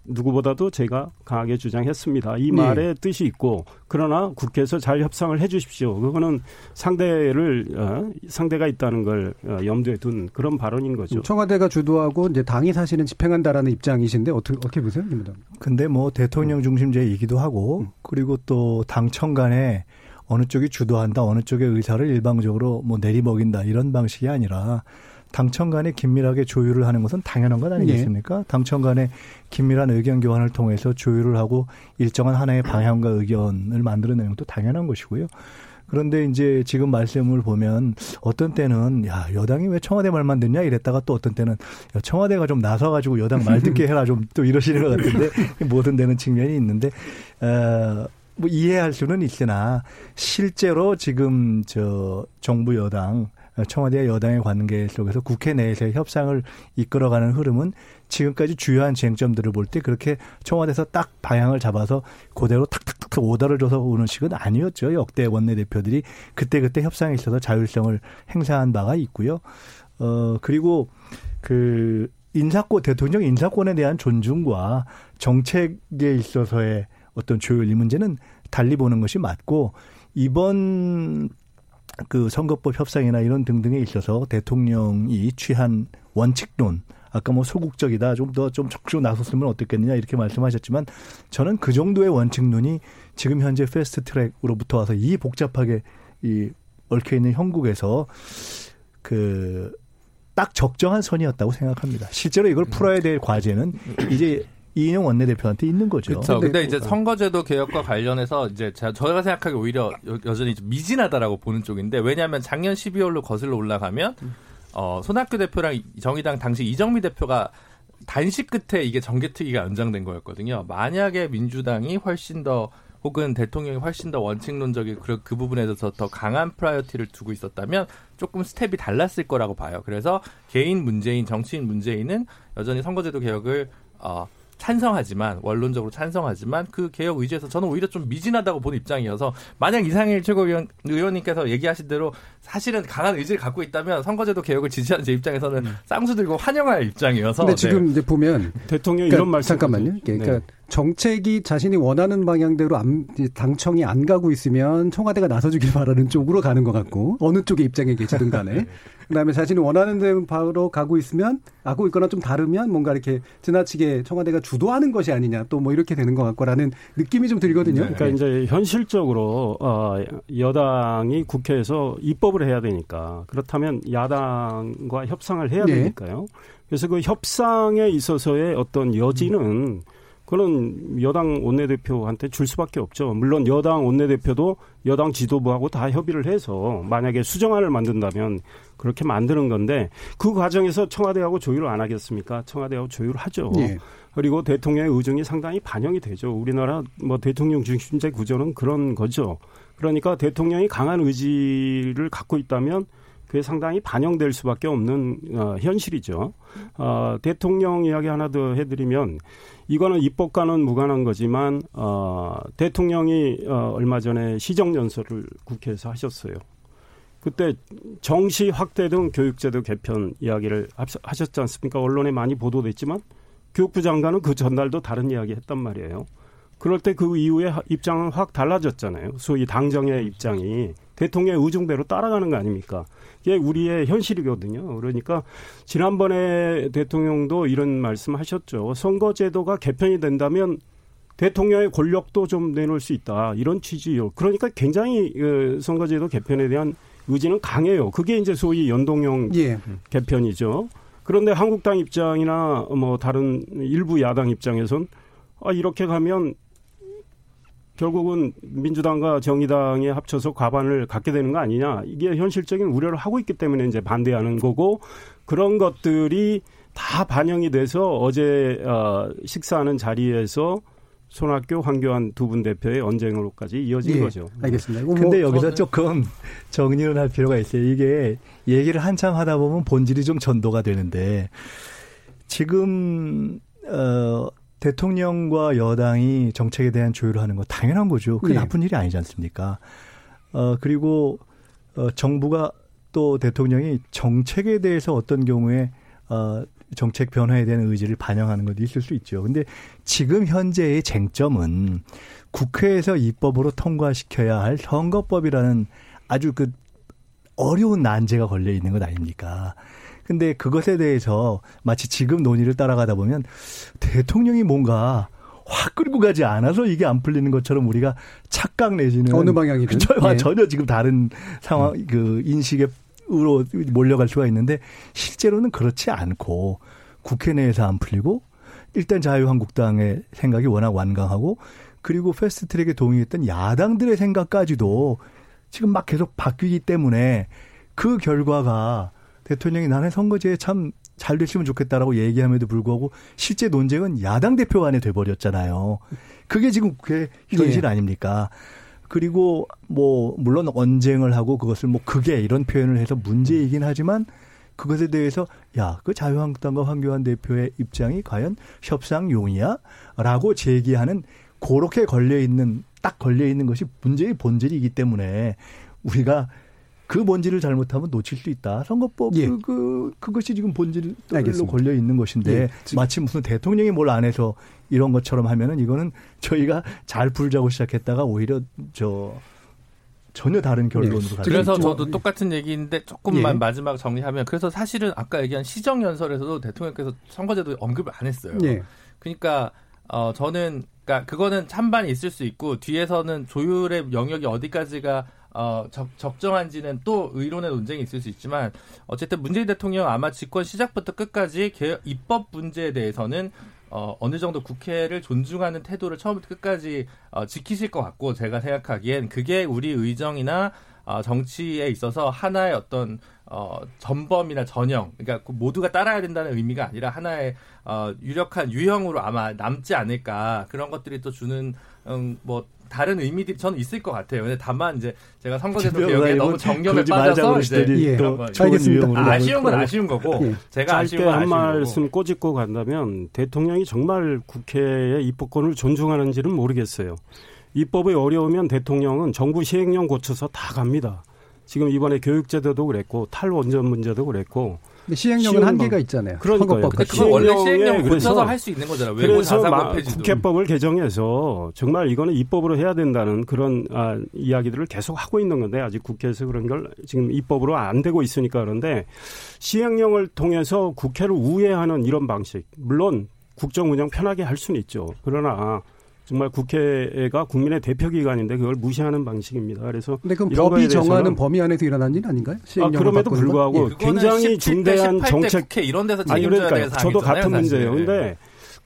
누구보다도 제가 강하게 주장했습니다. 이 네. 말에 네. 뜻이 있고 그러나 국회에서 잘 협상을 해 주십시오. 그거는 상대를 어, 상대가 있다는 걸 어, 염두에 둔 그런 발언인 거죠. 청와대가 주도하고 이제 당이 사실은 집행한다라는 입장이신데 어떻게 어떻게 보세요, 김부장? 근데 뭐 대통령 중심제이기도 하고 음. 그리고 또 당청 간에 어느 쪽이 주도한다, 어느 쪽의 의사를 일방적으로 뭐 내리먹인다 이런 방식이 아니라 당청 간에 긴밀하게 조율을 하는 것은 당연한 것 아니겠습니까? 네. 당청 간에 긴밀한 의견 교환을 통해서 조율을 하고 일정한 하나의 방향과 의견을 만들어내는 것도 당연한 것이고요. 그런데 이제 지금 말씀을 보면 어떤 때는 야 여당이 왜 청와대 말만 듣냐 이랬다가 또 어떤 때는 야, 청와대가 좀 나서가지고 여당 말 듣게 해라 좀 또 이러시는 것 같은데 [laughs] 모든 되는 측면이 있는데 어, 뭐 이해할 수는 있으나 실제로 지금 저 정부 여당 청와대와 여당의 관계 속에서 국회 내에서의 협상을 이끌어가는 흐름은 지금까지 주요한 쟁점들을 볼 때 그렇게 청와대에서 딱 방향을 잡아서 그대로 탁탁탁 오더를 줘서 오는 식은 아니었죠. 역대 원내대표들이 그때그때 협상에 있어서 자율성을 행사한 바가 있고요. 어, 그리고 그 인사권, 대통령 인사권에 대한 존중과 정책에 있어서의 어떤 조율 이 문제는 달리 보는 것이 맞고 이번 그 선거법 협상이나 이런 등등에 있어서 대통령이 취한 원칙론 아까 뭐 소극적이다 좀더좀 적극적으로 나섰으면 어떻겠느냐 이렇게 말씀하셨지만 저는 그 정도의 원칙론이 지금 현재 패스트 트랙으로부터 와서 이 복잡하게 이 얽혀 있는 형국에서 그 딱 적정한 선이었다고 생각합니다. 실제로 이걸 풀어야 될 과제는 이제 이인영 원내대표한테 있는 거죠. 그렇죠. 근데, 근데 이제 선거제도 개혁과 관련해서 이제 제가 저희가 생각하기 오히려 여전히 좀 미진하다라고 보는 쪽인데 왜냐하면 작년 12월로 거슬러 올라가면 어, 손학규 대표랑 정의당 당시 이정미 대표가 단식 끝에 이게 정개특위가 연장된 거였거든요. 만약에 민주당이 훨씬 더 혹은 대통령이 훨씬 더 원칙론적인 그, 그 부분에 대해서 더 강한 priority를 두고 있었다면 조금 스텝이 달랐을 거라고 봐요. 그래서 개인 문재인, 정치인 문재인은 여전히 선거제도 개혁을 어, 찬성하지만 원론적으로 찬성하지만 그 개혁 의지에서 저는 오히려 좀 미진하다고 보는 입장이어서 만약 이상일 최고위원 의원님께서 얘기하신 대로 사실은 강한 의지를 갖고 있다면 선거제도 개혁을 지지하는 제 입장에서는 음. 쌍수 들고 환영할 입장이어서. 근데 지금 네. 이제 보면 대통령이 그러니까, 이런 말씀 잠깐만요. 그러니까 네. 정책이 자신이 원하는 방향대로 안, 당청이 안 가고 있으면 청와대가 나서주길 바라는 쪽으로 가는 것 같고 어느 쪽의 입장에 계시든 간에 네. 그다음에 자신이 원하는 대로 바로 가고 있으면 가고 있거나 좀 다르면 뭔가 이렇게 지나치게 청와대가 주도하는 것이 아니냐 또 뭐 이렇게 되는 것 같고라는 느낌이 좀 들거든요. 네. 그러니까 이제 현실적으로 어, 여당이 국회에서 입법을 해야 되니까 그렇다면 야당과 협상을 해야 네. 되니까요. 그래서 그 협상에 있어서의 어떤 여지는 음. 그는 여당 원내대표한테 줄 수밖에 없죠. 물론 여당 원내대표도 여당 지도부하고 다 협의를 해서 만약에 수정안을 만든다면 그렇게 만드는 건데 그 과정에서 청와대하고 조율을 안 하겠습니까? 청와대하고 조율을 하죠. 예. 그리고 대통령의 의중이 상당히 반영이 되죠. 우리나라 뭐 대통령 중심제 구조는 그런 거죠. 그러니까 대통령이 강한 의지를 갖고 있다면 그게 상당히 반영될 수밖에 없는 어, 현실이죠. 어, 대통령 이야기 하나 더 해드리면 이거는 입법과는 무관한 거지만 어, 대통령이 어, 얼마 전에 시정연설을 국회에서 하셨어요. 그때 정시 확대 등 교육제도 개편 이야기를 하셨지 않습니까? 언론에 많이 보도됐지만 교육부 장관은 그 전날도 다른 이야기 했단 말이에요. 그럴 때 그 이후에 입장은 확 달라졌잖아요. 소위 당정의 입장이 대통령의 의중대로 따라가는 거 아닙니까? 이게 우리의 현실이거든요. 그러니까 지난번에 대통령도 이런 말씀 하셨죠. 선거제도가 개편이 된다면 대통령의 권력도 좀 내놓을 수 있다. 이런 취지요. 그러니까 굉장히 그 선거제도 개편에 대한 의지는 강해요. 그게 이제 소위 연동형 예. 개편이죠. 그런데 한국당 입장이나 뭐 다른 일부 야당 입장에선 아, 이렇게 가면 결국은 민주당과 정의당이 합쳐서 과반을 갖게 되는 거 아니냐. 이게 현실적인 우려를 하고 있기 때문에 이제 반대하는 거고 그런 것들이 다 반영이 돼서 어제 어, 식사하는 자리에서 손학규, 황교안 두 분 대표의 언쟁으로까지 이어진 예, 거죠. 알겠습니다. 근데 뭐, 여기서 조금 정리를 할 필요가 있어요. 이게 얘기를 한참 하다 보면 본질이 좀 전도가 되는데 지금 어 대통령과 여당이 정책에 대한 조율을 하는 거 당연한 거죠. 그게 네. 나쁜 일이 아니지 않습니까? 어 그리고 어 정부가 또 대통령이 정책에 대해서 어떤 경우에 어 정책 변화에 대한 의지를 반영하는 것도 있을 수 있죠. 근데 지금 현재의 쟁점은 국회에서 입법으로 통과시켜야 할 선거법이라는 아주 그 어려운 난제가 걸려 있는 것 아닙니까? 근데 그것에 대해서 마치 지금 논의를 따라가다 보면 대통령이 뭔가 확 끌고 가지 않아서 이게 안 풀리는 것처럼 우리가 착각 내지는 어느 방향이든. 예. 전혀 지금 다른 상황 그 인식에 으로 몰려갈 수가 있는데 실제로는 그렇지 않고 국회 내에서 안 풀리고 일단 자유한국당의 생각이 워낙 완강하고 그리고 패스트트랙에 동의했던 야당들의 생각까지도 지금 막 계속 바뀌기 때문에 그 결과가 대통령이 나는 선거제에 참 잘 됐으면 좋겠다라고 얘기함에도 불구하고 실제 논쟁은 야당 대표 간에 돼버렸잖아요. 그게 지금 그게 현실 네. 아닙니까? 그리고 뭐 물론 언쟁을 하고 그것을 뭐 그게 이런 표현을 해서 문제이긴 하지만 그것에 대해서 야 그 자유한국당과 황교안 대표의 입장이 과연 협상용이야라고 제기하는 그렇게 걸려 있는 딱 걸려 있는 것이 문제의 본질이기 때문에 우리가 그 본질을 잘못하면 놓칠 수 있다. 선거법 예. 그, 그 그것이 지금 본질로 알겠습니다. 걸려 있는 것인데 예. 마치 무슨 대통령이 뭘 안 해서 이런 것처럼 하면은 이거는 저희가 잘 풀자고 시작했다가 오히려 저 전혀 다른 결론으로 네. 그래서 저도 똑같은 얘기인데 조금만 예. 마지막 정리하면 그래서 사실은 아까 얘기한 시정 연설에서도 대통령께서 선거제도 언급을 안 했어요. 예. 그러니까 어 저는 그러니까 그거는 찬반이 있을 수 있고 뒤에서는 조율의 영역이 어디까지가 어, 적, 적정한지는 또 의론의 논쟁이 있을 수 있지만 어쨌든 문재인 대통령 아마 집권 시작부터 끝까지 개, 입법 문제에 대해서는 어, 어느 정도 국회를 존중하는 태도를 처음부터 끝까지 어, 지키실 것 같고 제가 생각하기엔 그게 우리 의정이나 어, 정치에 있어서 하나의 어떤 어, 전범이나 전형, 그러니까 그 모두가 따라야 된다는 의미가 아니라 하나의 어, 유력한 유형으로 아마 남지 않을까 그런 것들이 또 주는 음, 뭐 다른 의미들이 저는 있을 것 같아요. 근데 다만 이제 제가 선거제도 개혁에 너무 정념에 빠져서 이제 예. 알겠습니다. 아, 아쉬운 건 아쉬운 거고 예. 제가 아쉬운 건한 말씀 꼬집고 간다면 대통령이 정말 국회의 입법권을 존중하는지는 모르겠어요. 입법이 어려우면 대통령은 정부 시행령 고쳐서 다 갑니다. 지금 이번에 교육제도도 그랬고 탈원전 문제도 그랬고 시행령은 한계가 있잖아요. 그러니까요. 그건 원래 시행령 고쳐서 할 수 있는 거잖아요. 그래서 국회법을 개정해서 정말 이거는 입법으로 해야 된다는 그런 아, 이야기들을 계속 하고 있는 건데 아직 국회에서 그런 걸 지금 입법으로 안 되고 있으니까 그런데 시행령을 통해서 국회를 우회하는 이런 방식 물론 국정 운영 편하게 할 수는 있죠. 그러나 정말 국회가 국민의 대표기관인데 그걸 무시하는 방식입니다. 그래서 근데 그 법이 정하는 범위 안에서 일어난 일 아닌가요? 아, 그럼에도 불구하고 예. 굉장히 중대한 정책 국회 이런 데서 아니 그러니까 저도 같은 문제예요. 근데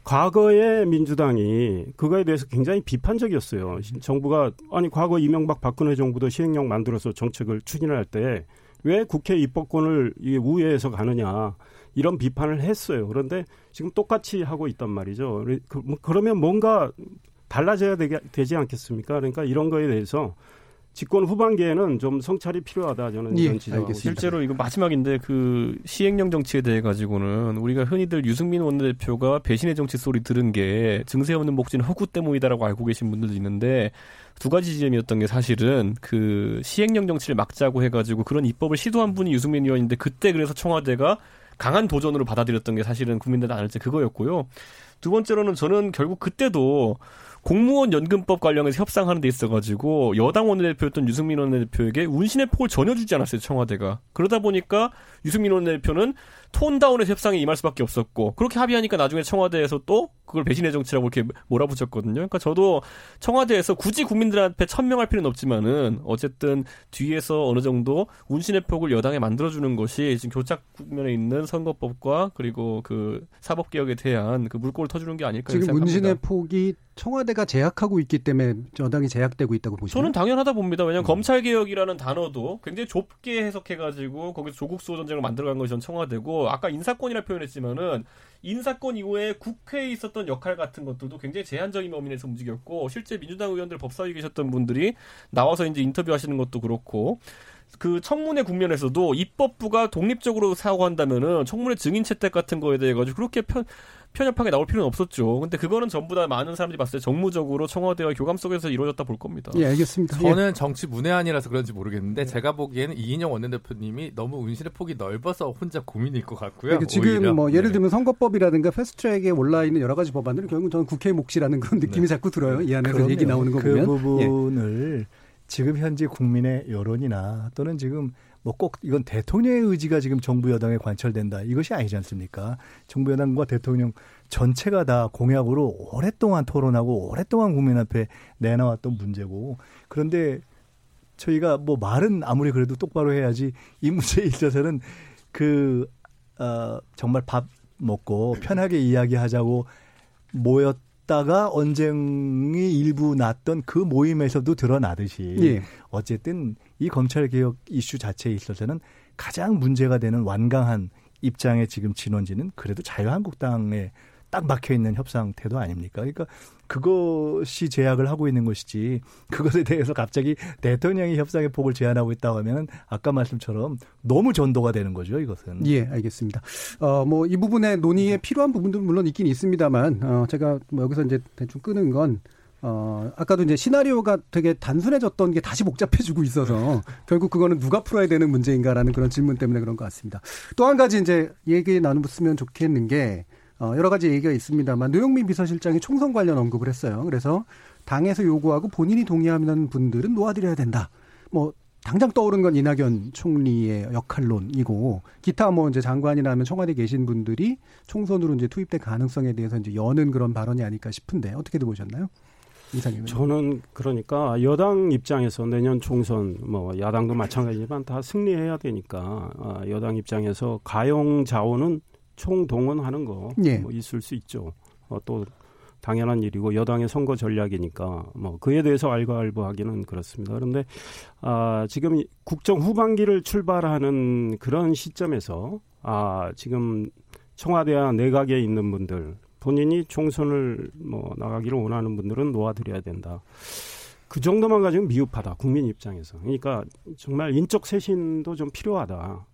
과거에 민주당이 그거에 대해서 굉장히 비판적이었어요. 정부가 아니 과거 이명박 박근혜 정부도 시행령 만들어서 정책을 추진할 때 왜 국회 입법권을 우회해서 가느냐 이런 비판을 했어요. 그런데 지금 똑같이 하고 있단 말이죠. 그, 뭐 그러면 뭔가 달라져야 되지 않겠습니까? 그러니까 이런 거에 대해서 집권 후반기에는 좀 성찰이 필요하다 저는 이런 예, 지적하고 실제로 이거 마지막인데 그 시행령 정치에 대해 가지고는 우리가 흔히들 유승민 원내대표가 배신의 정치 소리 들은 게 증세 없는 목진 허구 때문이다라고 알고 계신 분들도 있는데 두 가지 지점이었던 게 사실은 그 시행령 정치를 막자고 해가지고 그런 입법을 시도한 분이 유승민 의원인데 그때 그래서 청와대가 강한 도전으로 받아들였던 게 사실은 국민들 안할때 그거였고요. 두 번째로는 저는 결국 그때도 공무원 연금법 관련해서 협상하는 데 있어가지고 여당 원내대표였던 유승민 원내대표에게 운신의 폭을 전혀 주지 않았어요 청와대가. 그러다 보니까 유승민 원내대표는 톤다운의 협상에 임할 수밖에 없었고 그렇게 합의하니까 나중에 청와대에서 또 그걸 배신의 정치라고 이렇게 몰아붙였거든요. 그러니까 저도 청와대에서 굳이 국민들한테 천명할 필요는 없지만은 어쨌든 뒤에서 어느 정도 운신의 폭을 여당에 만들어주는 것이 지금 교착 국면에 있는 선거법과 그리고 그 사법 개혁에 대한 그 물꼬를 터주는 게 아닐까 지금 생각합니다. 운신의 폭이 청와대가 제약하고 있기 때문에 여당이 제약되고 있다고 보시나요? 저는 당연하다 봅니다. 왜냐하면 음. 검찰 개혁이라는 단어도 굉장히 좁게 해석해가지고 거기서 조국 수호 전쟁을 만들어간 것이 전 청와대고 아까 인사권이라 표현했지만은 인사권 이후에 국회에 있었던 역할 같은 것들도 굉장히 제한적인 범위내에서 움직였고 실제 민주당 의원들 법사위에 계셨던 분들이 나와서 이제 인터뷰하시는 것도 그렇고 그 청문회 국면에서도 입법부가 독립적으로 사고한다면은 청문회 증인 채택 같은 거에 대해 가지고 그렇게 편 편협하게 나올 필요는 없었죠. 근데 그거는 전부 다 많은 사람들이 봤을 때 정무적으로 청와대와 교감 속에서 이루어졌다 볼 겁니다. 예, 알겠습니다. 저는 정치 문외한이라서 그런지 모르겠는데 제가 보기에는 이인영 원내대표님이 너무 운신의 폭이 넓어서 혼자 고민일 것 같고요. 그러니까 지금 오히려. 뭐 예를 네. 들면 선거법이라든가 패스트트랙에 올라 있는 여러 가지 법안들은 결국 저는 국회 몫이라는 그런 느낌이 네. 자꾸 들어요. 이 안에서 그럼요. 얘기 나오는 거그 보면. 예. 부분을 지금 현재 국민의 여론이나 또는 지금 뭐 꼭 이건 대통령의 의지가 지금 정부 여당에 관철된다 이것이 아니지 않습니까? 정부 여당과 대통령 전체가 다 공약으로 오랫동안 토론하고 오랫동안 국민 앞에 내놔왔던 문제고 그런데 저희가 뭐 말은 아무리 그래도 똑바로 해야지 이 문제에 있어서는 그 어, 정말 밥 먹고 편하게 이야기하자고 모였 다가 언쟁이 일부 났던 그 모임에서도 드러나듯이 예. 어쨌든 이 검찰 개혁 이슈 자체에 있어서는 가장 문제가 되는 완강한 입장의 지금 진원지는 그래도 자유한국당에 딱 막혀 있는 협상 태도 아닙니까? 그러니까 그것이 제약을 하고 있는 것이지 그것에 대해서 갑자기 대통령이 협상의 폭을 제한하고 있다고 하면 아까 말씀처럼 너무 전도가 되는 거죠, 이것은. 예, 알겠습니다. 어, 뭐, 이 부분에 논의에 필요한 부분도 물론 있긴 있습니다만, 어, 제가 뭐 여기서 이제 대충 끄는 건, 어, 아까도 이제 시나리오가 되게 단순해졌던 게 다시 복잡해지고 있어서 [laughs] 결국 그거는 누가 풀어야 되는 문제인가라는 그런 질문 때문에 그런 것 같습니다. 또 한 가지 이제 얘기 나누면 좋겠는 게, 어, 여러 가지 얘기가 있습니다만, 노영민 비서실장이 총선 관련 언급을 했어요. 그래서 당에서 요구하고 본인이 동의하는 분들은 놓아드려야 된다. 뭐, 당장 떠오른 건 이낙연 총리의 역할론이고 기타 뭐 이제 장관이나 하면 청와대 계신 분들이 총선으로 이제 투입될 가능성에 대해서 이제 여는 그런 발언이 아닐까 싶은데 어떻게들 보셨나요? 이상님. 저는 그러니까 여당 입장에서 내년 총선 뭐 야당도 마찬가지지만 다 승리해야 되니까 아, 여당 입장에서 가용 자원은 총동원하는 거 예. 뭐 있을 수 있죠. 어, 또 당연한 일이고 여당의 선거 전략이니까 뭐 그에 대해서 알고알고하기는 그렇습니다. 그런데 아, 지금 국정 후반기를 출발하는 그런 시점에서 아, 지금 청와대와 내각에 있는 분들 본인이 총선을 뭐 나가기를 원하는 분들은 놓아드려야 된다. 그 정도만 가지고 미흡하다 국민 입장에서. 그러니까 정말 인적 쇄신도 좀 필요하다.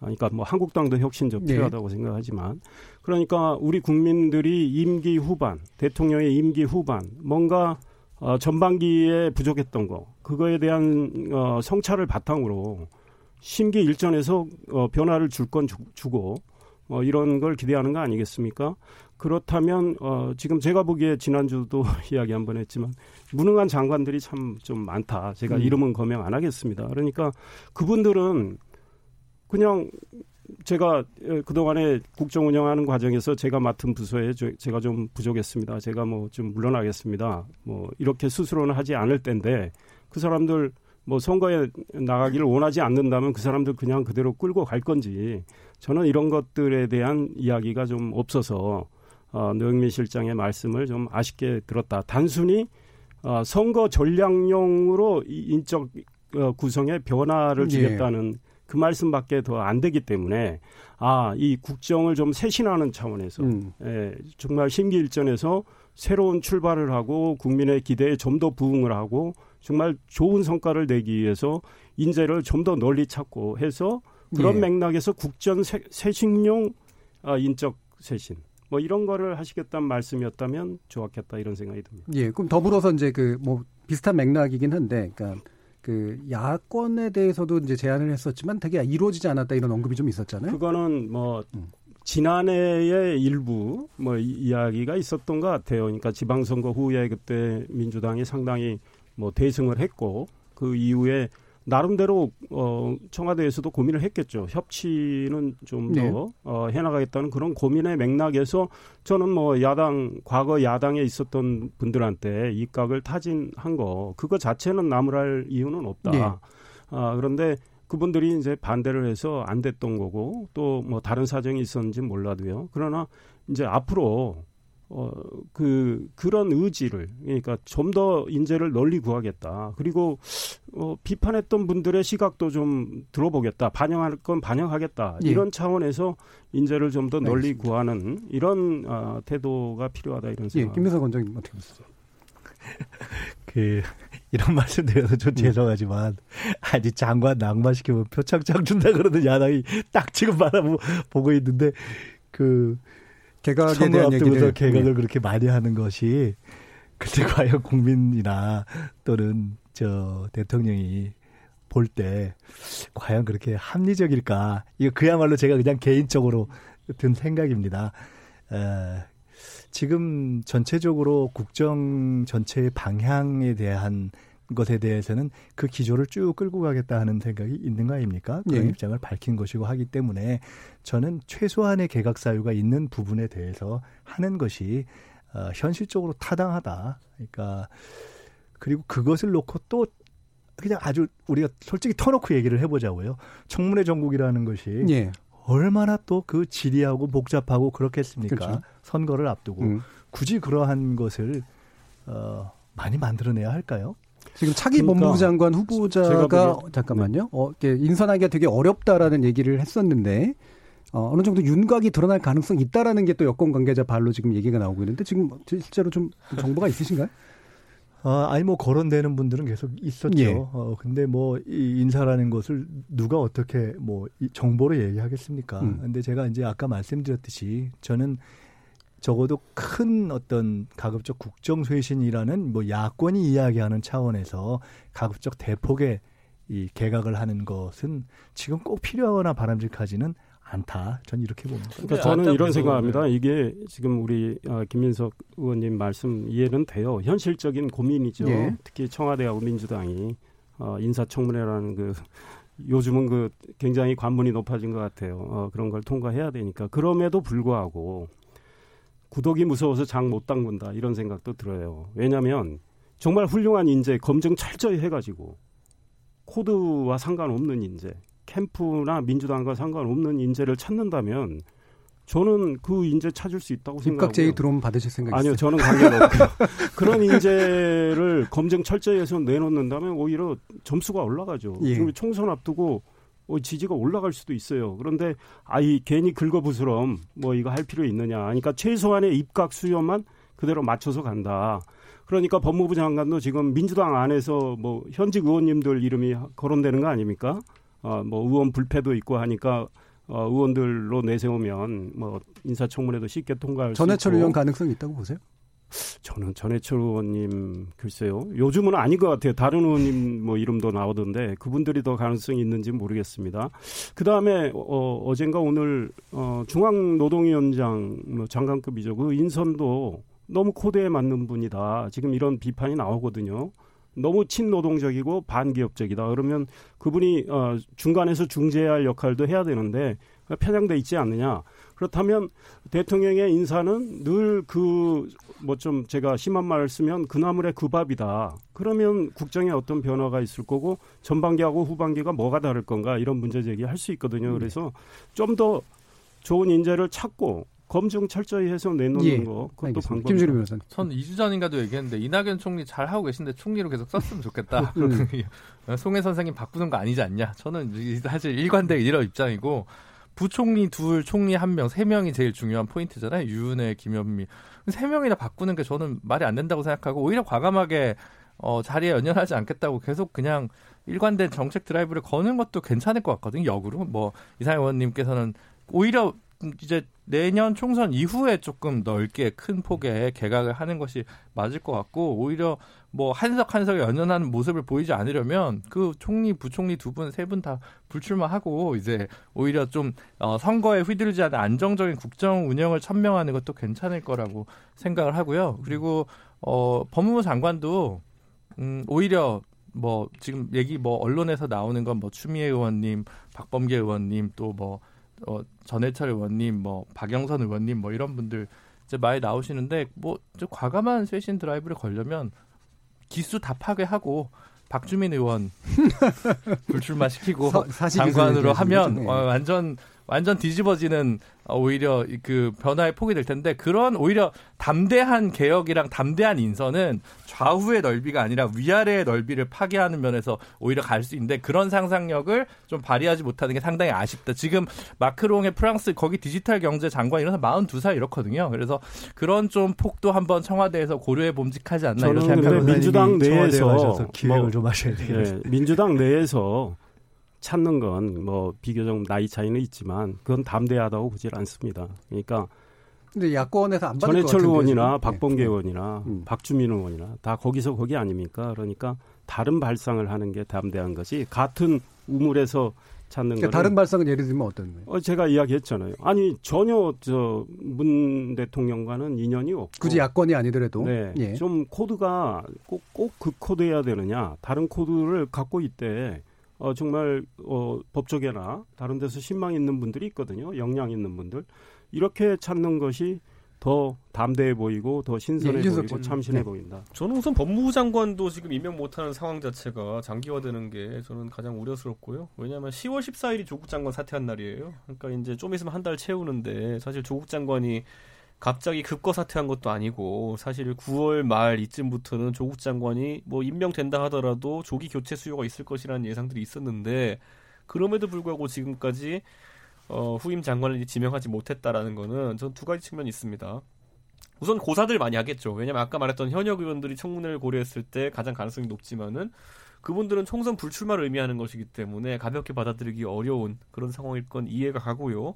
그러니까 뭐 한국당도 혁신 좀 네. 필요하다고 생각하지만 그러니까 우리 국민들이 임기 후반 대통령의 임기 후반 뭔가 어, 전반기에 부족했던 거 그거에 대한 어, 성찰을 바탕으로 심기 일전에서 어, 변화를 줄 건 주고 어, 이런 걸 기대하는 거 아니겠습니까? 그렇다면 어, 지금 제가 보기에 지난주도 [laughs] 이야기 한 번 했지만 무능한 장관들이 참 좀 많다. 제가 음. 이름은 거명 안 하겠습니다. 그러니까 그분들은 그냥 제가 그동안에 국정 운영하는 과정에서 제가 맡은 부서에 저- 제가 좀 부족했습니다. 제가 뭐 좀 물러나겠습니다. 뭐 이렇게 스스로는 하지 않을 텐데 그 사람들 뭐 선거에 나가기를 원하지 않는다면 그 사람들 그냥 그대로 끌고 갈 건지 저는 이런 것들에 대한 이야기가 좀 없어서 어, 노영민 실장의 말씀을 좀 아쉽게 들었다. 단순히 어, 선거 전략용으로 이 인적 어, 구성의 변화를 예. 주겠다는 그 말씀밖에 더 안 되기 때문에 아 이 국정을 좀 쇄신하는 차원에서 음. 예, 정말 심기일전에서 새로운 출발을 하고 국민의 기대에 좀 더 부응을 하고 정말 좋은 성과를 내기 위해서 인재를 좀 더 널리 찾고 해서 그런 예. 맥락에서 국정 쇄- 쇄신용 아, 인적 쇄신 뭐 이런 거를 하시겠다는 말씀이었다면 좋았겠다 이런 생각이 듭니다. 예, 그럼 더불어서 이제 그 뭐 비슷한 맥락이긴 한데, 그러니까 그 야권에 대해서도 이제 제안을 했었지만 되게 이루어지지 않았다 이런 언급이 좀 있었잖아요. 그거는 뭐 음. 지난해의 일부 뭐 이- 이야기가 있었던 것 같아요. 그러니까 지방선거 후에 그때 민주당이 상당히 뭐 대승을 했고 그 이후에 나름대로 어 청와대에서도 고민을 했겠죠. 협치는 좀더 네. 어, 해나가겠다는 그런 고민의 맥락에서 저는 뭐 야당 과거 야당에 있었던 분들한테 입각을 타진한 거 그거 자체는 나무랄 이유는 없다. 네. 아 그런데 그분들이 이제 반대를 해서 안 됐던 거고 또 뭐 다른 사정이 있었는지 몰라도요. 그러나 이제 앞으로 어, 그, 그런 의지를, 그러니까 좀 더 인재를 널리 구하겠다. 그리고, 어, 비판했던 분들의 시각도 좀 들어보겠다. 반영할 건 반영하겠다. 예. 이런 차원에서 인재를 좀 더 널리 알겠습니다. 구하는 이런, 어, 태도가 필요하다. 이런 생각. 예, 김민석 원장님 어떻게 보시죠? [laughs] 그, 이런 말씀 드려서 좀 음. 죄송하지만, 아니, 장관 낭만시키면 표창장 준다 그러는 야당이 딱 지금 바라보고 있는데, 그, 개각에 대한 얘기를 개각을 네. 그렇게 많이 하는 것이 [laughs] 그때 과연 국민이나 또는 저 대통령이 볼 때 과연 그렇게 합리적일까? 이거 그야말로 제가 그냥 개인적으로 든 생각입니다. 에, 지금 전체적으로 국정 전체의 방향에 대한 것에 대해서는 그 기조를 쭉 끌고 가겠다 하는 생각이 있는 거 아닙니까? 그런 예. 입장을 밝힌 것이고 하기 때문에 저는 최소한의 개각 사유가 있는 부분에 대해서 하는 것이 어, 현실적으로 타당하다. 그러니까 그리고 그것을 놓고 또 그냥 아주 우리가 솔직히 터놓고 얘기를 해보자고요. 청문회 전국이라는 것이 예. 얼마나 또 그 지리하고 복잡하고 그렇겠습니까? 그렇죠. 선거를 앞두고 음. 굳이 그러한 것을 어, 많이 만들어내야 할까요? 지금 차기 그러니까 법무부 장관 후보자가 잠깐만요. 어, 인선하기가 되게 어렵다라는 얘기를 했었는데 어, 어느 정도 윤곽이 드러날 가능성이 있다라는 게 또 여권 관계자 발로 지금 얘기가 나오고 있는데 지금 실제로 좀 정보가 있으신가요? 아, 아니 뭐 거론되는 분들은 계속 있었죠. 예. 어, 근데 뭐 이 인사라는 것을 누가 어떻게 뭐이 정보로 얘기하겠습니까? 음. 근데 제가 이제 아까 말씀드렸듯이 저는 적어도 큰 어떤 가급적 국정 쇄신이라는 뭐 야권이 이야기하는 차원에서 가급적 대폭의 이 개각을 하는 것은 지금 꼭 필요하거나 바람직하지는 않다. 전 이렇게 봅니다. 그러니까 저는 이런 생각합니다. 이게 지금 우리 아, 김민석 의원님 말씀 이해는 돼요. 현실적인 고민이죠. 예. 특히 청와대하고 민주당이 어, 인사청문회라는 그 요즘은 그 굉장히 관문이 높아진 것 같아요. 어, 그런 걸 통과해야 되니까 그럼에도 불구하고 구독이 무서워서 장 못 담근다 이런 생각도 들어요. 왜냐하면 정말 훌륭한 인재 검증 철저히 해가지고 코드와 상관없는 인재, 캠프나 민주당과 상관없는 인재를 찾는다면 저는 그 인재 찾을 수 있다고 생각하고요. 입각 제의 들어오면 받으실 생각 아니요, 저는 관계가 없고요. [laughs] 그런 인재를 검증 철저히 해서 내놓는다면 오히려 점수가 올라가죠. 예. 지금 총선 앞두고 어, 지지가 올라갈 수도 있어요. 그런데 아이 괜히 긁어부스럼 뭐 이거 할 필요 있느냐. 그러니까 최소한의 입각 수요만 그대로 맞춰서 간다. 그러니까 법무부 장관도 지금 민주당 안에서 뭐 현직 의원님들 이름이 거론되는 거 아닙니까? 어, 뭐 의원 불패도 있고 하니까 어, 의원들로 내세우면 뭐 인사청문회도 쉽게 통과할 수 있고. 전해철 의원 가능성이 있다고 보세요? 저는 전해철 의원님 글쎄요. 요즘은 아닌 것 같아요. 다른 의원님 뭐 이름도 나오던데 그분들이 더 가능성이 있는지 모르겠습니다. 그 다음에 어, 어젠가 오늘 어, 중앙노동위원장 뭐 장관급이죠. 그 인선도 너무 코드에 맞는 분이다. 지금 이런 비판이 나오거든요. 너무 친노동적이고 반기업적이다. 그러면 그분이 어, 중간에서 중재할 역할도 해야 되는데 편향돼 있지 않느냐. 그렇다면 대통령의 인사는 늘 그 뭐 좀 제가 심한 말을 쓰면 그나물의 그 밥이다. 그러면 국정에 어떤 변화가 있을 거고 전반기하고 후반기가 뭐가 다를 건가 이런 문제 제기할 수 있거든요. 네. 그래서 좀 더 좋은 인재를 찾고 검증 철저히 해서 내놓는 예, 거 그것도 방법입니다. 변호사님. 전 2주 전인가도 얘기했는데 이낙연 총리 잘 하고 계신데 총리로 계속 썼으면 좋겠다. 음. [laughs] 송혜 선생님 바꾸는 거 아니지 않냐? 저는 사실 일관되게 이런 입장이고 부총리 둘, 총리 한 명, 세 명이 제일 중요한 포인트잖아요. 유은혜, 김현미. 세 명이나 바꾸는 게 저는 말이 안 된다고 생각하고 오히려 과감하게 어, 자리에 연연하지 않겠다고 계속 그냥 일관된 정책 드라이브를 거는 것도 괜찮을 것 같거든요. 역으로 뭐 이상희 의원님께서는 오히려 이제 내년 총선 이후에 조금 넓게 큰 폭의 개각을 하는 것이 맞을 것 같고 오히려 뭐 한석 한석에 연연하는 모습을 보이지 않으려면 그 총리 부총리 두 분 세 분 다 불출마하고 이제 오히려 좀 어, 선거에 휘둘리지 않은 안정적인 국정 운영을 천명하는 것도 괜찮을 거라고 생각을 하고요. 그리고 어 법무부 장관도 음 오히려 뭐 지금 얘기 뭐 언론에서 나오는 건 뭐 추미애 의원님, 박범계 의원님 또뭐 어, 전해철 의원님, 뭐 박영선 의원님 뭐 이런 분들 이제 많이 나오시는데 뭐좀 과감한 쇄신 드라이브를 걸려면 기수 다 파괴하고 박주민 의원 [laughs] 불출마 시키고 장관으로 하면 어, 완전 완전 뒤집어지는 어, 오히려 그 변화의 폭이 될 텐데 그런 오히려 담대한 개혁이랑 담대한 인선은 좌우의 넓이가 아니라 위아래의 넓이를 파괴하는 면에서 오히려 갈 수 있는데 그런 상상력을 좀 발휘하지 못하는 게 상당히 아쉽다. 지금 마크롱의 프랑스 거기 디지털 경제 장관 이런 42살 이렇거든요. 그래서 그런 좀 폭도 한번 청와대에서 고려해 봄직하지 않나 이런 생각을 민주당 내에서 기획을 뭐, 좀 하셔야 돼요. 네, 민주당 내에서 찾는 건 뭐 비교적 나이 차이는 있지만 그건 담대하다고 보질 않습니다. 그러니까 근데 야권에서 안 받을 전해철 의원이나 네. 박범계 네. 의원이나 음. 박주민 의원이나 다 거기서 거기 아닙니까? 그러니까 다른 발상을 하는 게 담대한 것이 같은 우물에서 찾는 그러니까 다른 발상은 예를 들면 어떤 거예요? 어, 제가 이야기했잖아요. 아니 전혀 저 문 대통령과는 인연이 없고 굳이 야권이 아니더라도 네, 예. 좀 코드가 꼭 꼭 그 코드여야 되느냐? 다른 코드를 갖고 있대. 어, 정말 어, 법조계나 다른 데서 신망 있는 분들이 있거든요. 역량 있는 분들. 이렇게 찾는 것이 더 담대해 보이고 더 신선해 예, 보이고 참신해 네. 보인다. 저는 우선 법무부 장관도 지금 임명 못하는 상황 자체가 장기화되는 게 저는 가장 우려스럽고요. 왜냐하면 10월 14일이 조국 장관 사퇴한 날이에요. 그러니까 이제 좀 있으면 한 달 채우는데 사실 조국 장관이 갑자기 급거 사퇴한 것도 아니고 사실 9월 말 이쯤부터는 조국 장관이 뭐 임명된다 하더라도 조기 교체 수요가 있을 것이라는 예상들이 있었는데 그럼에도 불구하고 지금까지 어, 후임 장관을 지명하지 못했다라는 거는 전 두 가지 측면이 있습니다. 우선 고사들 많이 하겠죠. 왜냐면 아까 말했던 현역 의원들이 청문회를 고려했을 때 가장 가능성이 높지만은 그분들은 총선 불출마를 의미하는 것이기 때문에 가볍게 받아들이기 어려운 그런 상황일 건 이해가 가고요.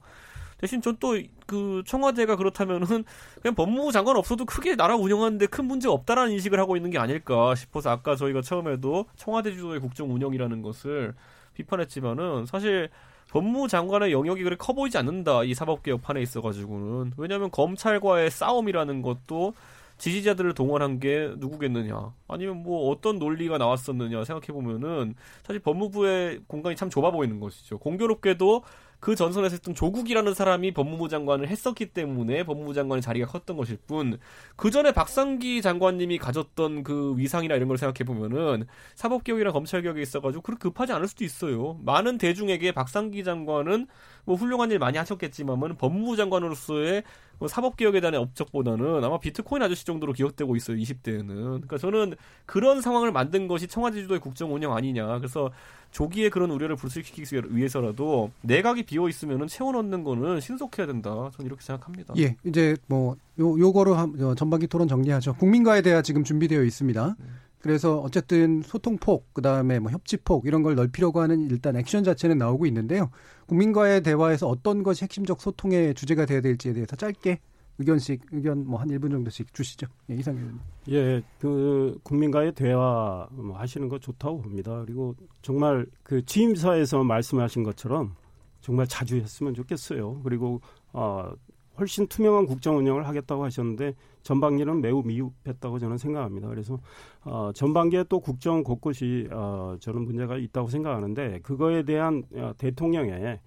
대신 전 또 그 청와대가 그렇다면은 그냥 법무부 장관 없어도 크게 나라 운영하는데 큰 문제 없다라는 인식을 하고 있는 게 아닐까 싶어서 아까 저희가 처음에도 청와대 주도의 국정 운영이라는 것을 비판했지만은 사실 법무부 장관의 영역이 그렇게 커 보이지 않는다 이 사법개혁 판에 있어가지고는. 왜냐하면 검찰과의 싸움이라는 것도 지지자들을 동원한 게 누구겠느냐. 아니면 뭐 어떤 논리가 나왔었느냐 생각해 보면은 사실 법무부의 공간이 참 좁아 보이는 것이죠. 공교롭게도 그 전선에서 했던 조국이라는 사람이 법무부 장관을 했었기 때문에 법무부 장관의 자리가 컸던 것일 뿐, 그 전에 박상기 장관님이 가졌던 그 위상이나 이런 걸 생각해 보면은 사법개혁이나 검찰개혁에 있어가지고 그렇게 급하지 않을 수도 있어요. 많은 대중에게 박상기 장관은 뭐 훌륭한 일 많이 하셨겠지만은 법무부 장관으로서의 뭐 사법 개혁에 대한 업적보다는 아마 비트코인 아저씨 정도로 기억되고 있어요. 20대에는. 그러니까 저는 그런 상황을 만든 것이 청와대 주도의 국정 운영 아니냐. 그래서 조기에 그런 우려를 불식시키기 위해서라도 내각이 비어 있으면은 채워 넣는 거는 신속해야 된다. 저는 이렇게 생각합니다. 예, 이제 뭐 요, 요거로 한, 전반기 토론 정리하죠. 국민과에 대한 지금 준비되어 있습니다. 그래서 어쨌든 소통폭, 그 다음에 뭐 협치폭 이런 걸 넓히려고 하는 일단 액션 자체는 나오고 있는데요. 국민과의 대화에서 어떤 것이 핵심적 소통의 주제가 돼야 될지에 대해서 짧게 의견씩 의견 뭐 한 1분 정도씩 주시죠. 예, 이상현. 예, 그 국민과의 대화 뭐 하시는 거 좋다고 봅니다. 그리고 정말 그 취임사에서 말씀하신 것처럼 정말 자주 했으면 좋겠어요. 그리고 어 훨씬 투명한 국정 운영을 하겠다고 하셨는데 전반기는 매우 미흡했다고 저는 생각합니다. 그래서 어 전반기에 또 국정 곳곳이 어 저는 문제가 있다고 생각하는데 그거에 대한 어, 대통령의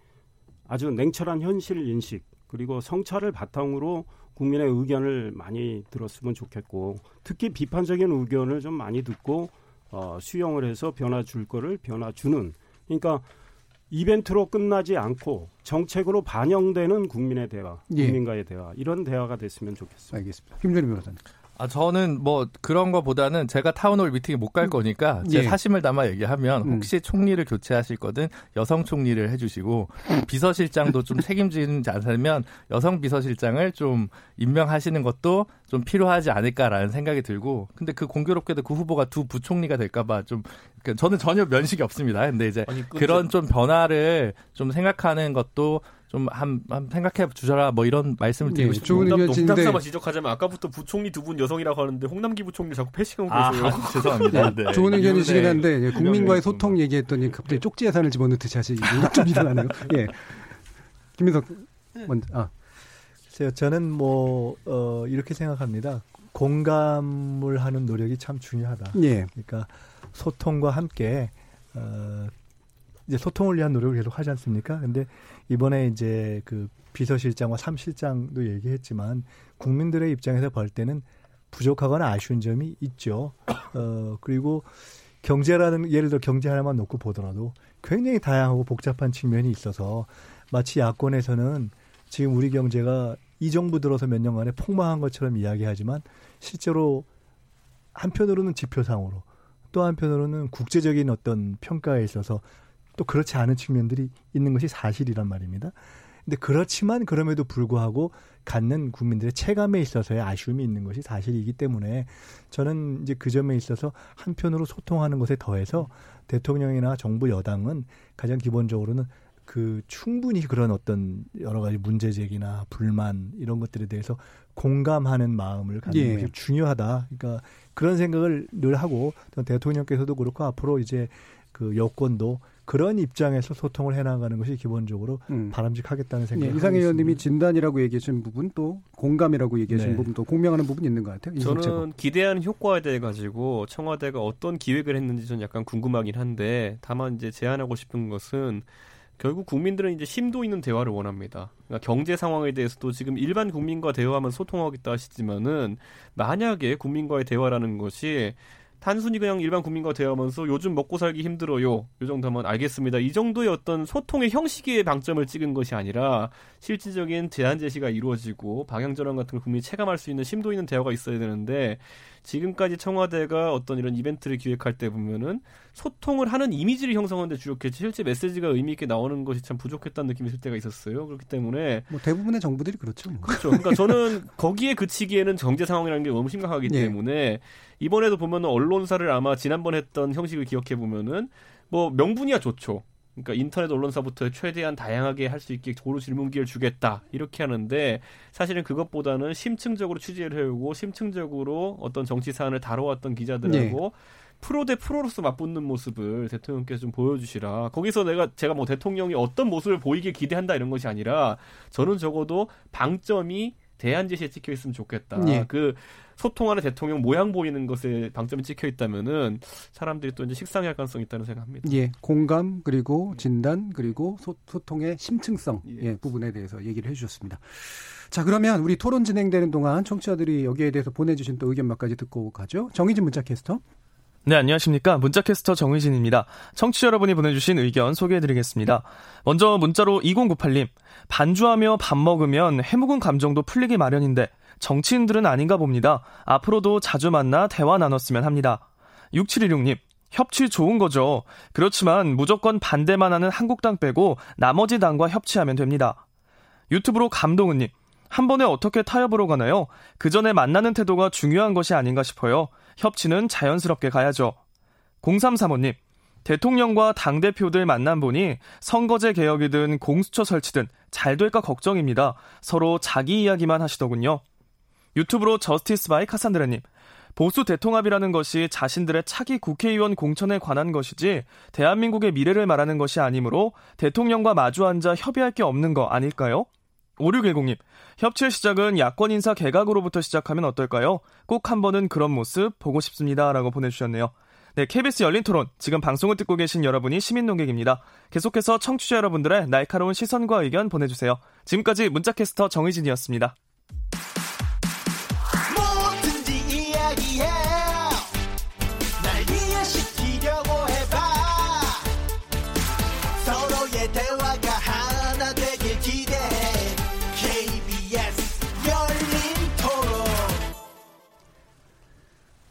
아주 냉철한 현실 인식 그리고 성찰을 바탕으로 국민의 의견을 많이 들었으면 좋겠고 특히 비판적인 의견을 좀 많이 듣고 어, 수용을 해서 변화 줄 거를 변화 주는 그러니까 이벤트로 끝나지 않고 정책으로 반영되는 국민의 대화, 예. 국민과의 대화 이런 대화가 됐으면 좋겠습니다. 알겠습니다. 김준희 변호사님. 아, 저는 뭐 그런 거보다는 제가 타운홀 미팅에 못갈 음. 거니까 제 예. 사심을 담아 얘기하면 음. 혹시 총리를 교체하실 거든 여성 총리를 해주시고 비서실장도 좀 책임지지 않으면 여성 비서실장을 좀 임명하시는 것도 좀 필요하지 않을까라는 생각이 들고 근데 그 공교롭게도 그 후보가 두 부총리가 될까봐 좀그 저는 전혀 면식이 없습니다. 근데 이제 아니, 그런 좀 변화를 좀 생각하는 것도 좀한 한 생각해 주셔라 뭐 이런 말씀을 드리고 네, 싶습니다. 농담삼아 지적하자면 아까부터 부총리 두 분 여성이라고 하는데 홍남기 부총리 자꾸 패싱하고 아, 계세요. 아, [laughs] 죄송합니다. 네. 좋은 의견이시긴 한데 예, 국민과의 소통 얘기했더니 갑자기 쪽지 예산을 집어넣듯이 하시 좀 일어나네요. 예. 김민석 먼저 아. 저는 뭐 어, 이렇게 생각합니다. 공감을 하는 노력이 참 중요하다. 예. 그러니까 소통과 함께 어, 이제 소통을 위한 노력을 계속 하지 않습니까? 근데 이번에 이제 그 비서실장과 삼실장도 얘기했지만 국민들의 입장에서 볼 때는 부족하거나 아쉬운 점이 있죠. 어, 그리고 경제라는 예를 들어 경제 하나만 놓고 보더라도 굉장히 다양하고 복잡한 측면이 있어서 마치 야권에서는 지금 우리 경제가 이 정부 들어서 몇 년간에 폭망한 것처럼 이야기하지만 실제로 한편으로는 지표상으로 또 한편으로는 국제적인 어떤 평가에 있어서 또 그렇지 않은 측면들이 있는 것이 사실이란 말입니다. 근데 그렇지만 그럼에도 불구하고 갖는 국민들의 체감에 있어서의 아쉬움이 있는 것이 사실이기 때문에 저는 이제 그 점에 있어서 한편으로 소통하는 것에 더해서 대통령이나 정부 여당은 가장 기본적으로는 그 충분히 그런 어떤 여러 가지 문제 제기나 불만 이런 것들에 대해서 공감하는 마음을 갖는 예. 것이 중요하다. 그러니까 그런 생각을 늘 하고 대통령께서도 그렇고 앞으로 이제 그 여권도 그런 입장에서 소통을 해나가는 것이 기본적으로 음. 바람직하겠다는 생각이 네, 이상희 의원님이 진단이라고 얘기하신 부분 또 공감이라고 얘기하신 네. 부분 또 공명하는 부분이 있는 것 같아요. 저는 기대하는 효과에 대해 가지고 청와대가 어떤 기획을 했는지 좀 약간 궁금하긴 한데 다만 이제 제안하고 싶은 것은 결국 국민들은 이제 심도 있는 대화를 원합니다. 그러니까 경제 상황에 대해서도 지금 일반 국민과 대화하면 소통하겠다 하시지만은 만약에 국민과의 대화라는 것이 단순히 그냥 일반 국민과 대화하면서 요즘 먹고 살기 힘들어요. 요 정도 하면 알겠습니다. 이 정도의 어떤 소통의 형식의 방점을 찍은 것이 아니라 실질적인 제안 제시가 이루어지고 방향 전환 같은 걸 국민이 체감할 수 있는 심도 있는 대화가 있어야 되는데 지금까지 청와대가 어떤 이런 이벤트를 기획할 때 보면은 소통을 하는 이미지를 형성하는데 주력했지 실제 메시지가 의미 있게 나오는 것이 참 부족했다는 느낌이 들 때가 있었어요. 그렇기 때문에 뭐 대부분의 정부들이 그렇죠. 뭐. 그렇죠. 그러니까 저는 거기에 그치기에는 경제 상황이라는 게 너무 심각하기 예. 때문에 이번에도 보면은 언론사를 아마 지난번 했던 형식을 기억해 보면은 뭐 명분이야 좋죠. 그러니까 인터넷 언론사부터 최대한 다양하게 할 수 있게 고루 질문 기회를 주겠다 이렇게 하는데 사실은 그것보다는 심층적으로 취재를 해오고 심층적으로 어떤 정치 사안을 다뤄왔던 기자들하고 네. 프로 대 프로로서 맞붙는 모습을 대통령께서 좀 보여주시라. 거기서 내가 제가 뭐 대통령이 어떤 모습을 보이길 기대한다 이런 것이 아니라 저는 적어도 방점이 대안 제시에 찍혀 있으면 좋겠다. 네. 그 소통하는 대통령 모양 보이는 것에 방점이 찍혀 있다면은 사람들이 또 이제 식상할 가능성이 있다는 생각합니다. 예, 공감 그리고 진단 그리고 소, 통의 심층성 예. 예, 부분에 대해서 얘기를 해주셨습니다. 자, 그러면 우리 토론 진행되는 동안 청취자들이 여기에 대해서 보내주신 또 의견 몇 가지 듣고 가죠. 정희진 문자 캐스터. 네, 안녕하십니까. 문자캐스터 정의진입니다. 청취자 여러분이 보내주신 의견 소개해드리겠습니다. 먼저 문자로 2098님. 반주하며 밥 먹으면 해묵은 감정도 풀리기 마련인데 정치인들은 아닌가 봅니다. 앞으로도 자주 만나 대화 나눴으면 합니다. 6716님. 협치 좋은 거죠. 그렇지만 무조건 반대만 하는 한국당 빼고 나머지 당과 협치하면 됩니다. 유튜브로 감동은님. 한 번에 어떻게 타협으로 가나요? 그 전에 만나는 태도가 중요한 것이 아닌가 싶어요. 협치는 자연스럽게 가야죠. 0335님. 대통령과 당대표들 만난 보니 선거제 개혁이든 공수처 설치든 잘 될까 걱정입니다. 서로 자기 이야기만 하시더군요. 유튜브로 저스티스 바이 카산드라님. 보수 대통합이라는 것이 자신들의 차기 국회의원 공천에 관한 것이지 대한민국의 미래를 말하는 것이 아니므로 대통령과 마주 앉아 협의할 게 없는 거 아닐까요? 5610님, 협치의 시작은 야권 인사 개각으로부터 시작하면 어떨까요? 꼭 한 번은 그런 모습 보고 싶습니다. 라고 보내주셨네요. 네, KBS 열린 토론. 지금 방송을 듣고 계신 여러분이 시민 농객입니다. 계속해서 청취자 여러분들의 날카로운 시선과 의견 보내주세요. 지금까지 문자캐스터 정의진이었습니다.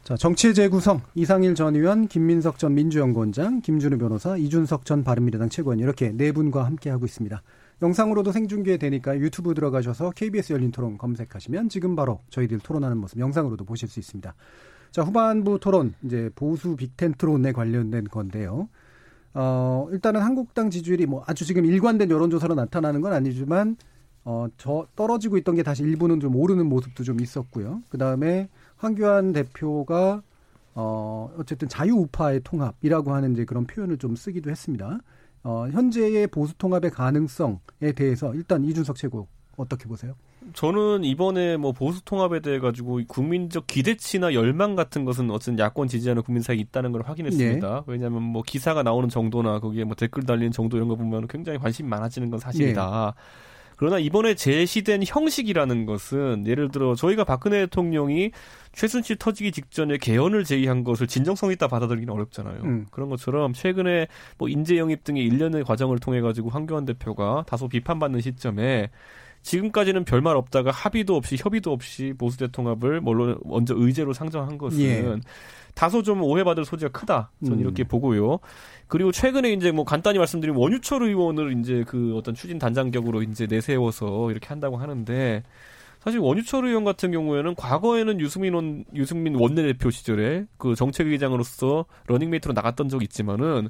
자, 정치의 재구성 이상일 전 의원, 김민석 전 민주연구원장, 김준우 변호사, 이준석 전 바른미래당 최고위원 이렇게 네 분과 함께 하고 있습니다. 영상으로도 생중계되니까 유튜브 들어가셔서 KBS 열린 토론 검색하시면 지금 바로 저희들 토론하는 모습 영상으로도 보실 수 있습니다. 자, 후반부 토론 이제 보수 빅텐트론에 관련된 건데요. 어, 일단은 한국당 지지율이 뭐 아주 지금 일관된 여론조사로 나타나는 건 아니지만 어, 저 떨어지고 있던 게 다시 일부는 좀 오르는 모습도 좀 있었고요. 그 다음에 황교안 대표가 어, 어쨌든 자유우파의 통합이라고 하는 이제 그런 표현을 좀 쓰기도 했습니다. 어, 현재의 보수 통합의 가능성에 대해서 일단 이준석 최고 어떻게 보세요? 저는 이번에 뭐 보수 통합에 대해 가지고 국민적 기대치나 열망 같은 것은 어쨌든 야권 지지하는 국민 사이에 있다는 걸 확인했습니다. 네. 왜냐하면 뭐 기사가 나오는 정도나 거기에 뭐 댓글 달리는 정도 이런 거 보면 굉장히 관심이 많아지는 건 사실이다. 네. 그러나 이번에 제시된 형식이라는 것은 예를 들어 저희가 박근혜 대통령이 최순실 터지기 직전에 개헌을 제의한 것을 진정성 있다 받아들이기는 어렵잖아요. 음. 그런 것처럼 최근에 뭐 인재 영입 등의 일련의 과정을 통해 가지고 황교안 대표가 다소 비판받는 시점에 지금까지는 별말 없다가 합의도 없이 협의도 없이 보수 대 통합을 물론 먼저 의제로 상정한 것은 예. 다소 좀 오해받을 소지가 크다. 저는 음. 이렇게 보고요. 그리고 최근에 이제 뭐 간단히 말씀드리면 원유철 의원을 이제 그 어떤 추진 단장격으로 이제 내세워서 이렇게 한다고 하는데 사실 원유철 의원 같은 경우에는 과거에는 유승민 원, 유승민 원내대표 시절에 그 정책위의장으로서 러닝메이트로 나갔던 적이 있지만은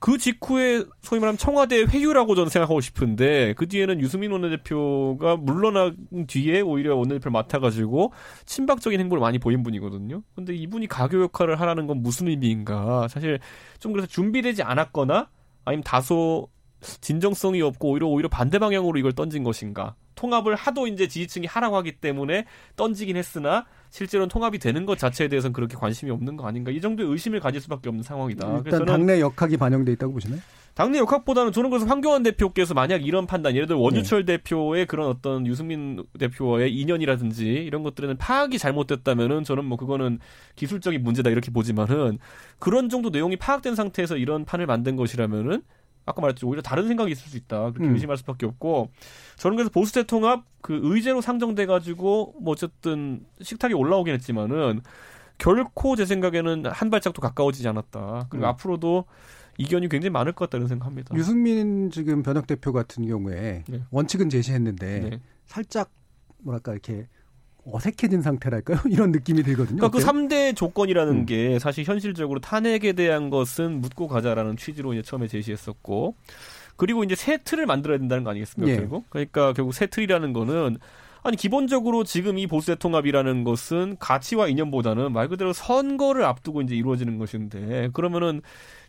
그 직후에 소위 말하면 청와대 회유라고 저는 생각하고 싶은데 그 뒤에는 유승민 원내대표가 물러난 뒤에 오히려 원내대표를 맡아가지고 친박적인 행보를 많이 보인 분이거든요. 근데 이분이 가교 역할을 하라는 건 무슨 의미인가? 사실 좀 그래서 준비되지 않았거나 아니면 다소 진정성이 없고 오히려 오히려 반대 방향으로 이걸 던진 것인가? 통합을 하도 이제 지지층이 하라고 하기 때문에 던지긴 했으나 실제로는 통합이 되는 것 자체에 대해서는 그렇게 관심이 없는 거 아닌가 이 정도의 의심을 가질 수밖에 없는 상황이다. 일단 당내 역학이 반영돼 있다고 보시나요? 당내 역학보다는 저는 그래서 황교안 대표께서 만약 이런 판단, 예를 들어 원유철 네. 대표의 그런 어떤 유승민 대표와의 인연이라든지 이런 것들에는 파악이 잘못됐다면은 저는 뭐 그거는 기술적인 문제다 이렇게 보지만은 그런 정도 내용이 파악된 상태에서 이런 판을 만든 것이라면은 아까 말했죠. 오히려 다른 생각이 있을 수 있다. 그렇게 음. 의심할 수밖에 없고 저는 그래서 보수 대통합 그 의제로 상정돼 가지고 뭐 어쨌든 식탁에 올라오긴 했지만은 결코 제 생각에는 한 발짝도 가까워지지 않았다. 그리고 음. 앞으로도 이견이 굉장히 많을 것 같다는 생각합니다. 유승민 지금 변혁 대표 같은 경우에 네. 원칙은 제시했는데 네. 살짝 뭐랄까 이렇게 어색해진 상태랄까요? [laughs] 이런 느낌이 들거든요. 그러니까 그 3대 조건이라는 음. 게 사실 현실적으로 탄핵에 대한 것은 묻고 가자라는 취지로 이제 처음에 제시했었고 그리고 이제 새 틀을 만들어야 된다는 거 아니겠습니까? 예. 결국 그러니까 결국 새 틀이라는 거는 아니 기본적으로 지금 이 보수대 통합이라는 것은 가치와 이념보다는 말 그대로 선거를 앞두고 이제 이루어지는 것인데 그러면은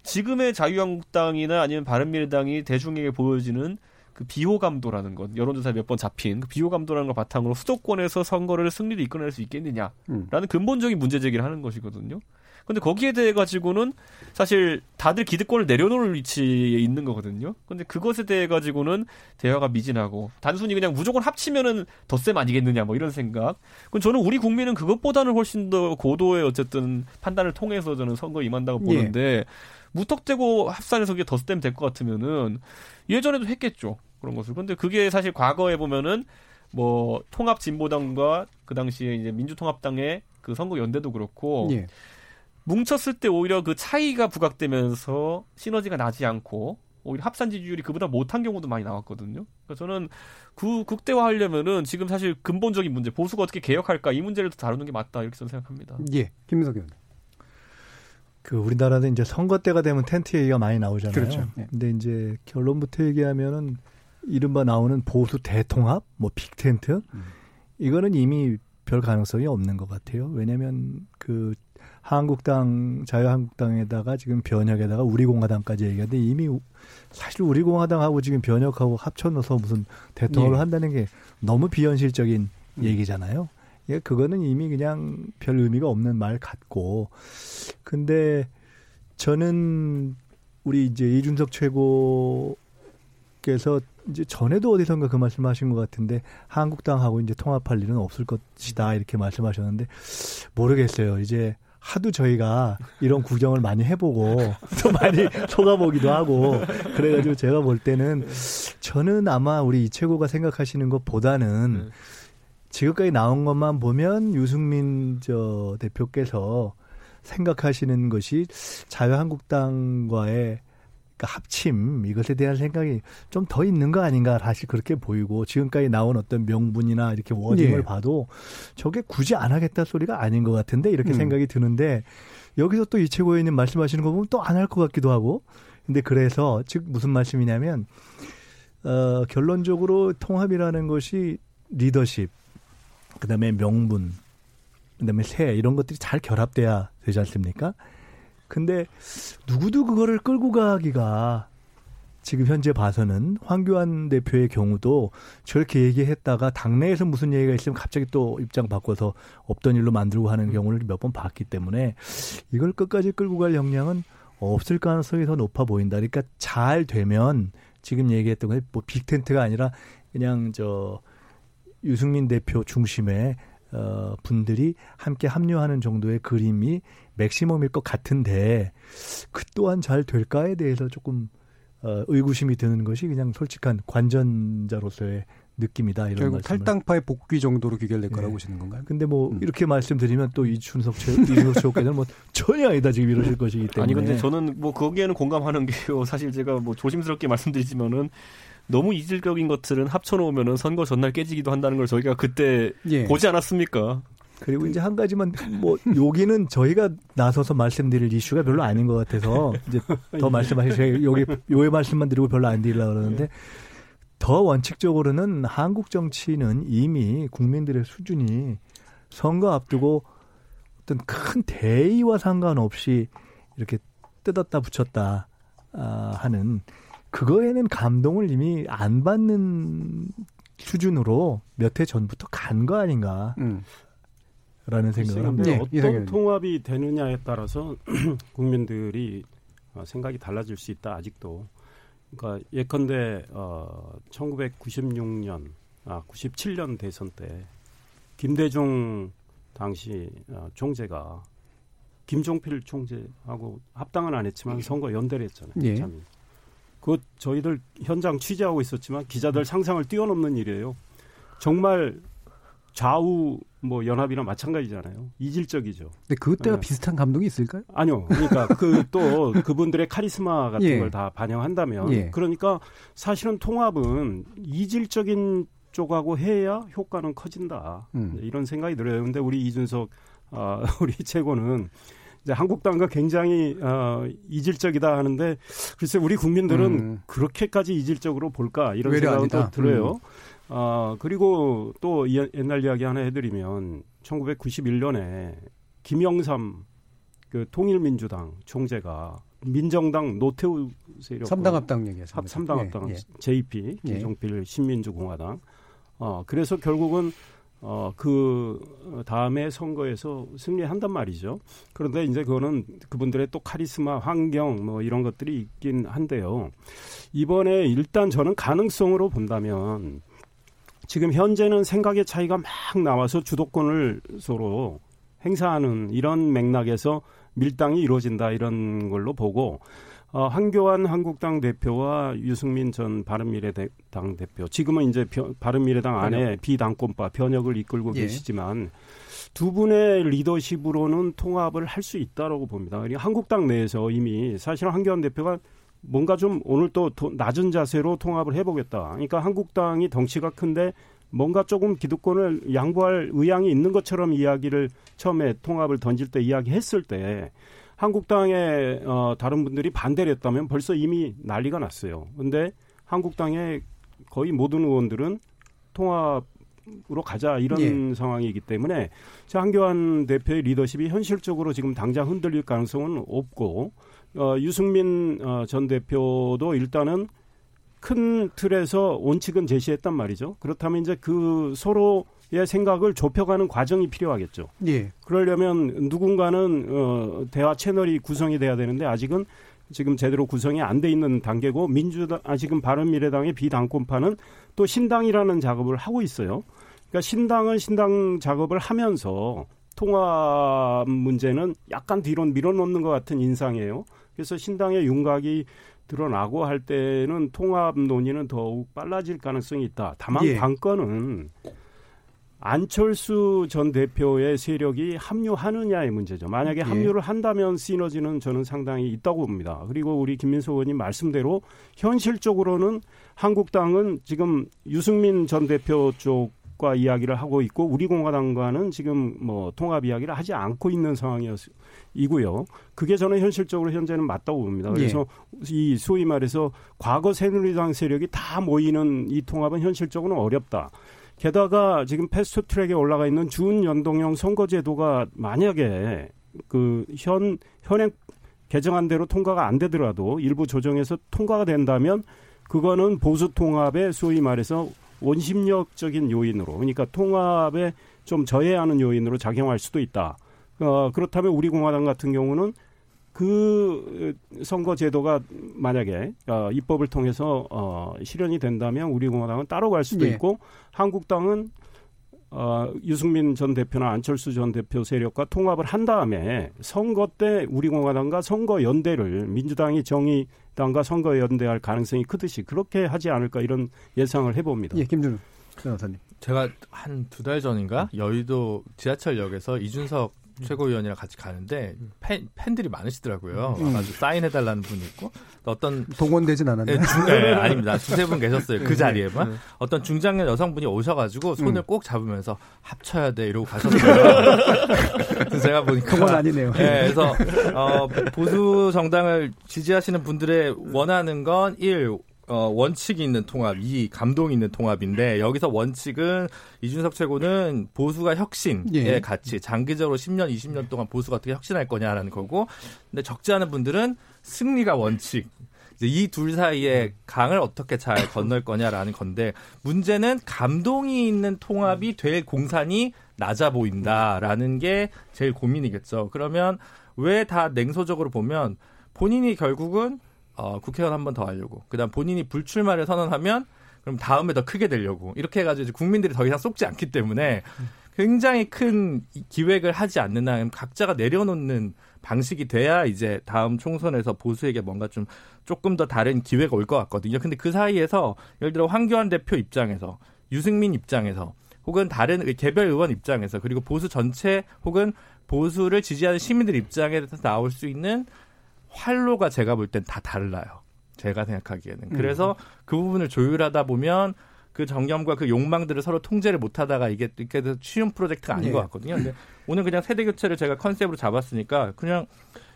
지금의 자유한국당이나 아니면 바른미래당이 대중에게 보여지는 그 비호감도라는 것 여론조사 몇번 잡힌 그 비호감도라는 걸 바탕으로 수도권에서 선거를 승리를 이끌어낼 수 있겠느냐라는 음. 근본적인 문제 제기를 하는 것이거든요. 근데 거기에 대해 가지고는 사실 다들 기득권을 내려놓을 위치에 있는 거거든요. 근데 그것에 대해 가지고는 대화가 미진하고 단순히 그냥 무조건 합치면은 덧셈 아니겠느냐 뭐 이런 생각. 그럼 저는 우리 국민은 그것보다는 훨씬 더 고도의 어쨌든 판단을 통해서 저는 선거에 임한다고 예. 보는데 예. 무턱대고 합산해서 그게 덧셈 될 것 같으면은 예전에도 했겠죠. 그런 것을. 근데 그게 사실 과거에 보면은 뭐 통합 진보당과 그 당시에 이제 민주통합당의 그 선거 연대도 그렇고 예. 뭉쳤을 때 오히려 그 차이가 부각되면서 시너지가 나지 않고 오히려 합산 지지율이 그보다 못한 경우도 많이 나왔거든요. 그러니까 저는 그 극대화하려면은 지금 사실 근본적인 문제 보수가 어떻게 개혁할까 이 문제를 다루는 게 맞다 이렇게 저는 생각합니다. 예, 김민석 의원. 그 우리나라는 이제 선거 때가 되면 텐트 얘기가 많이 나오잖아요. 그렇죠. 예. 근데 이제 결론부터 얘기하면은 이른바 나오는 보수 대통합, 뭐 빅텐트, 음. 이거는 이미 별 가능성이 없는 것 같아요. 왜냐하면 그 한국당, 자유한국당에다가 지금 변혁에다가 우리공화당까지 얘기하는데 이미 사실 우리공화당하고 지금 변혁하고 합쳐넣어서 무슨 대통령을 예. 한다는 게 너무 비현실적인 음. 얘기잖아요. 예, 그거는 이미 그냥 별 의미가 없는 말 같고. 근데 저는 우리 이제 이준석 최고 께서 이제 전에도 어디선가 그 말씀하신 것 같은데 한국당하고 이제 통합할 일은 없을 것이다 이렇게 말씀하셨는데 모르겠어요. 이제 하도 저희가 이런 구경을 많이 해보고 [laughs] 또 많이 속아보기도 하고 그래가지고 제가 볼 때는 저는 아마 우리 이최고가 생각하시는 것보다는 네. 지금까지 나온 것만 보면 유승민 저 대표께서 생각하시는 것이 자유한국당과의 그러니까 합침 이것에 대한 생각이 좀 더 있는 거 아닌가 사실 그렇게 보이고 지금까지 나온 어떤 명분이나 이렇게 워딩을 예. 봐도 저게 굳이 안 하겠다 소리가 아닌 것 같은데 이렇게 음. 생각이 드는데 여기서 또 이채고 의원님 말씀하시는 거 보면 또 안 할 것 같기도 하고 근데 그래서 즉 무슨 말씀이냐면 어 결론적으로 통합이라는 것이 리더십 그다음에 명분 그다음에 새 이런 것들이 잘 결합돼야 되지 않습니까? 근데 누구도 그거를 끌고 가기가 지금 현재 봐서는 황교안 대표의 경우도 저렇게 얘기했다가 당내에서 무슨 얘기가 있으면 갑자기 또 입장 바꿔서 없던 일로 만들고 하는 경우를 몇 번 봤기 때문에 이걸 끝까지 끌고 갈 역량은 없을 가능성이 더 높아 보인다. 그러니까 잘 되면 지금 얘기했던 거뭐 빅텐트가 아니라 그냥 저 유승민 대표 중심의 어 분들이 함께 합류하는 정도의 그림이 맥시멈일 것 같은데 그 또한 잘 될까에 대해서 조금 어, 의구심이 드는 것이 그냥 솔직한 관전자로서의 느낌이다 이런 결국 말씀을. 탈당파의 복귀 정도로 귀결될 네. 거라고 보시는 건가요? 근데 뭐 음. 이렇게 말씀드리면 또 이준석 최 이준석 최고께서는 뭐 전혀 아니다 지금 이러실 것이기 때문에 아니 근데 저는 뭐 거기에는 공감하는 게요. [laughs] 사실 제가 뭐 조심스럽게 말씀드리지만은 너무 이질적인 것들은 합쳐놓으면은 선거 전날 깨지기도 한다는 걸 저희가 그때 예. 보지 않았습니까? 그리고 이제 한 가지만 뭐 [laughs] 여기는 저희가 나서서 말씀드릴 이슈가 별로 아닌 것 같아서 이제 더 [laughs] 말씀하시죠. 여기 요의 말씀만 드리고 별로 안 드리려고 그러는데 더 원칙적으로는 한국 정치는 이미 국민들의 수준이 선거 앞두고 어떤 큰 대의와 상관없이 이렇게 뜯었다 붙였다 아, 하는 그거에는 감동을 이미 안 받는 수준으로 몇 해 전부터 간 거 아닌가. 음. 라는 생각을 합니다. 네, 어떤 이상형님. 통합이 되느냐에 따라서 [clears throat] 국민들이 어, 생각이 달라질 수 있다 아직도. 그러니까 예컨대 어 1996년 아 97년 대선 때 김대중 당시 어, 총재가 김종필 총재하고 합당은 안 했지만 선거 연대를 했잖아요. 예. 참. 그 저희들 현장 취재하고 있었지만 기자들 상상을 뛰어넘는 일이에요. 정말 좌우 뭐 연합이나 마찬가지잖아요. 이질적이죠. 근데 그때가 네. 비슷한 감동이 있을까요? 아니요. 그러니까 그 또 [laughs] 그분들의 카리스마 같은 예. 걸다 반영한다면 예. 그러니까 사실은 통합은 이질적인 쪽하고 해야 효과는 커진다. 음. 이런 생각이 들어요. 근데 우리 이준석 아, [laughs] 우리 최고는 이제 한국당과 굉장히 어, 이질적이다 하는데 글쎄 우리 국민들은 음. 그렇게까지 이질적으로 볼까 이런. 또 들어요. 아 그리고 또 이- 옛날 이야기 하나 해드리면 1991년에 김영삼 그 통일민주당 총재가 민정당 노태우 세력 삼당 합당. 합, 삼당 합당 예, 예. JP 예. 김종필 신민주공화당 어 그래서 결국은 어그 다음에 선거에서 승리한단 말이죠. 그런데 이제 그거는 그분들의 또 카리스마, 환경 뭐 이런 것들이 있긴 한데요. 이번에 일단 저는 가능성으로 본다면 지금 현재는 생각의 차이가 막 나와서 주도권을 서로 행사하는 이런 맥락에서 밀당이 이루어진다 이런 걸로 보고 어, 한교안 한국당 대표와 유승민 전 바른미래당 대표 지금은 이제 벼- 바른미래당 안에 비당권파 변혁을 이끌고 예. 계시지만 두 분의 리더십으로는 통합을 할 수 있다라고 봅니다. 그러니까 한국당 내에서 이미 사실 한교안 대표가 뭔가 좀 오늘 또 도- 낮은 자세로 통합을 해보겠다. 그러니까 한국당이 덩치가 큰데 뭔가 조금 기득권을 양보할 의향이 있는 것처럼 이야기를 처음에 통합을 던질 때 이야기했을 때 한국당의 어, 다른 분들이 반대를 했다면 벌써 이미 난리가 났어요. 근데 한국당의 거의 모든 의원들은 통합으로 가자 이런 예. 상황이기 때문에 자, 한교안 대표의 리더십이 현실적으로 지금 당장 흔들릴 가능성은 없고 어, 유승민 어, 전 대표도 일단은 큰 틀에서 원칙은 제시했단 말이죠. 그렇다면 이제 그 서로의 생각을 좁혀가는 과정이 필요하겠죠. 예. 그러려면 누군가는 어, 대화 채널이 구성이 돼야 되는데 아직은 지금 제대로 구성이 안 돼 있는 단계고 민주당 아 지금 바른미래당의 비당권파는 또 신당이라는 작업을 하고 있어요. 그러니까 신당은 신당 작업을 하면서 통합 문제는 약간 뒤로 밀어놓는 것 같은 인상이에요. 그래서 신당의 윤곽이 드러나고 할 때는 통합 논의는 더욱 빨라질 가능성이 있다. 다만 예. 관건은 안철수 전 대표의 세력이 합류하느냐의 문제죠. 만약에 예. 합류를 한다면 시너지는 저는 상당히 있다고 봅니다. 그리고 우리 김민수 의원님 말씀대로 현실적으로는 한국당은 지금 유승민 전 대표 쪽 과 이야기를 하고 있고 우리 공화당과는 지금 뭐 통합 이야기를 하지 않고 있는 상황이고요. 그게 저는 현실적으로 현재는 맞다고 봅니다. 그래서 이 소위 말해서 과거 새누리당 세력이 다 모이는 이 통합은 현실적으로는 어렵다. 게다가 지금 패스트 트랙에 올라가 있는 준 연동형 선거제도가 만약에 그 현 현행 개정안대로 통과가 안 되더라도 일부 조정해서 통과가 된다면 그거는 보수 통합의 소위 말해서 원심력적인 요인으로 그러니까 통합에 좀 저해하는 요인으로 작용할 수도 있다. 어, 그렇다면 우리 공화당 같은 경우는 그 선거 제도가 만약에 어, 입법을 통해서 어, 실현이 된다면 우리 공화당은 따로 갈 수도 예. 있고 한국당은 어, 유승민 전 대표나 안철수 전 대표 세력과 통합을 한 다음에 선거 때 우리 공화당과 선거 연대를 민주당이 정의당과 선거 연대할 가능성이 크듯이 그렇게 하지 않을까 이런 예상을 해봅니다. 예, 김준우 변호사님. 제가 한 두 달 전인가 여의도 지하철역에서 이준석 최고위원이랑 같이 가는데 팬, 팬들이 많으시더라고요. 음. 아주 사인해달라는 분이 있고 어떤 동원되진 않았나요? 네, 중, 네, 아닙니다. 두세 분 계셨어요. 그 네. 자리에만 네. 어떤 중장년 여성분이 오셔가지고 손을 음. 꼭 잡으면서 합쳐야 돼 이러고 가셨어요. [laughs] 그래서 제가 보니까 그건 아니네요. 네, 그래서 어, 보수 정당을 지지하시는 분들의 원하는 건 1. 어, 원칙이 있는 통합, 이 감동이 있는 통합인데 여기서 원칙은 이준석 최고는 보수가 혁신의 예. 가치, 장기적으로 10년, 20년 동안 보수가 어떻게 혁신할 거냐라는 거고, 근데 적지 않은 분들은 승리가 원칙. 이 둘 사이에 강을 어떻게 잘 건널 거냐라는 건데 문제는 감동이 있는 통합이 될 공산이 낮아 보인다라는 게 제일 고민이겠죠. 그러면 왜 다 냉소적으로 보면 본인이 결국은 어, 국회의원 한 번 더 하려고. 그다음 본인이 불출마를 선언하면 그럼 다음에 더 크게 되려고. 이렇게 해가지고 국민들이 더 이상 쏙지 않기 때문에 굉장히 큰 기획을 하지 않는 한 각자가 내려놓는 방식이 돼야 이제 다음 총선에서 보수에게 뭔가 좀 조금 더 다른 기회가 올 것 같거든요. 근데 그 사이에서 예를 들어 황교안 대표 입장에서 유승민 입장에서 혹은 다른 개별 의원 입장에서 그리고 보수 전체 혹은 보수를 지지하는 시민들 입장에서 나올 수 있는 활로가 제가 볼 땐 다 달라요. 제가 생각하기에는. 음. 그래서 음. 그 부분을 조율하다 보면 그 정념과 그 욕망들을 서로 통제를 못 하다가 이게 이렇게 쉬운 프로젝트가 아닌 네. 것 같거든요. 근데 오늘 그냥 세대 교체를 제가 컨셉으로 잡았으니까 그냥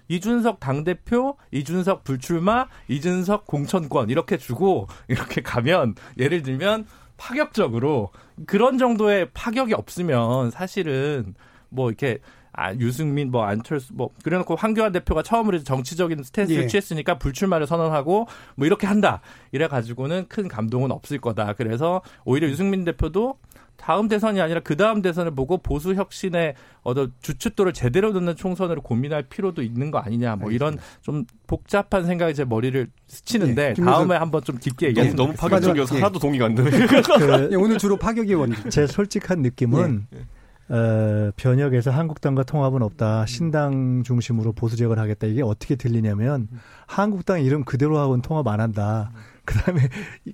이준석 당대표, 이준석 불출마, 이준석 공천권 이렇게 주고 [laughs] 이렇게 가면 예를 들면 파격적으로 그런 정도의 파격이 없으면 사실은 뭐 이렇게 아, 유승민, 뭐 안철수, 뭐 그래놓고 황교안 대표가 처음으로 정치적인 스탠스를 예. 취했으니까 불출마를 선언하고 뭐 이렇게 한다. 이래 가지고는 큰 감동은 없을 거다. 그래서 오히려 유승민 대표도 다음 대선이 아니라 그 다음 대선을 보고 보수 혁신의 어떤 주춧돌을 제대로 넣는 총선으로 고민할 필요도 있는 거 아니냐 뭐 이런 좀 복잡한 생각이 제 머리를 스치는데 네, 다음에 한번 좀 깊게 얘기해 너무, 너무 파격적이어서 하나도 동의가 안 되네. 그, 네, 오늘 주로 파격이 원. 제 솔직한 느낌은 네. 어, 변혁에서 한국당과 통합은 없다. 신당 중심으로 보수 지역을 하겠다. 이게 어떻게 들리냐면 한국당 이름 그대로 하고는 통합 안 한다. 그다음에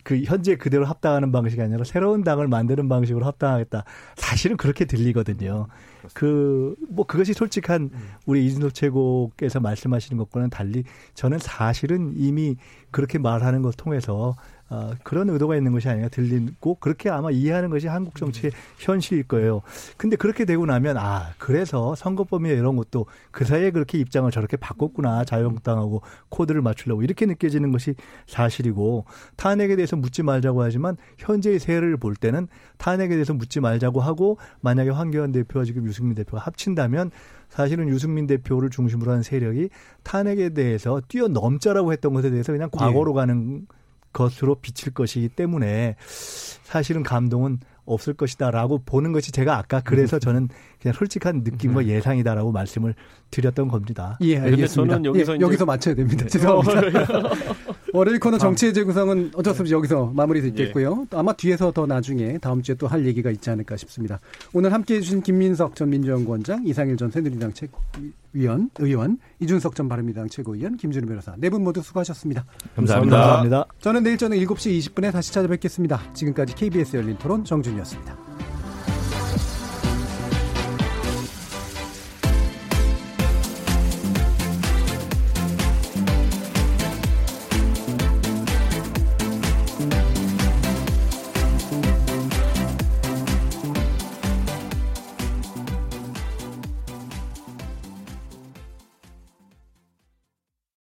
그 현재 그대로 합당하는 방식이 아니라 새로운 당을 만드는 방식으로 합당하겠다. 사실은 그렇게 들리거든요. 그 뭐 그것이 솔직한 우리 이준석 최고께서 말씀하시는 것과는 달리 저는 사실은 이미 그렇게 말하는 걸 통해서 어, 그런 의도가 있는 것이 아니라 들리고 그렇게 아마 이해하는 것이 한국 정치의 현실일 거예요. 근데 그렇게 되고 나면 아 그래서 선거법이나 이런 것도 그 사이에 그렇게 입장을 저렇게 바꿨구나 자유한국당하고 코드를 맞추려고 이렇게 느껴지는 것이 사실이고 탄핵에 대해서 묻지 말자고 하지만 현재의 세를 볼 때는 탄핵에 대해서 묻지 말자고 하고 만약에 황교안 대표와 지금 유승민 대표가 합친다면 사실은 유승민 대표를 중심으로 한 세력이 탄핵에 대해서 뛰어넘자라고 했던 것에 대해서 그냥 과거로 예. 가는 것으로 비칠 것이기 때문에 사실은 감동은 없을 것이다라고 보는 것이 제가 아까 그래서 저는 그냥 솔직한 느낌과 음. 예상이다라고 말씀을 드렸던 겁니다. 예, 알겠습니다. 저는 여기서 예, 여기서 맞춰야 됩니다. 네. 죄송합니다. [laughs] 월요일 코너 정치의 재구성은 어쩔 수 없이 여기서 마무리 짓겠고요. 예. 아마 뒤에서 더 나중에 다음 주에 또 할 얘기가 있지 않을까 싶습니다. 오늘 함께 해 주신 김민석 전 민주연구원장, 이상일 전 새누리당 최 위원, 의원, 이준석 전 바른미래당 최고위원, 김준우 변호사 네 분 모두 수고하셨습니다. 감사합니다. 감사합니다. 저는 내일 저녁 7시 20분에 다시 찾아뵙겠습니다. 지금까지 KBS 열린 토론 정준이었습니다.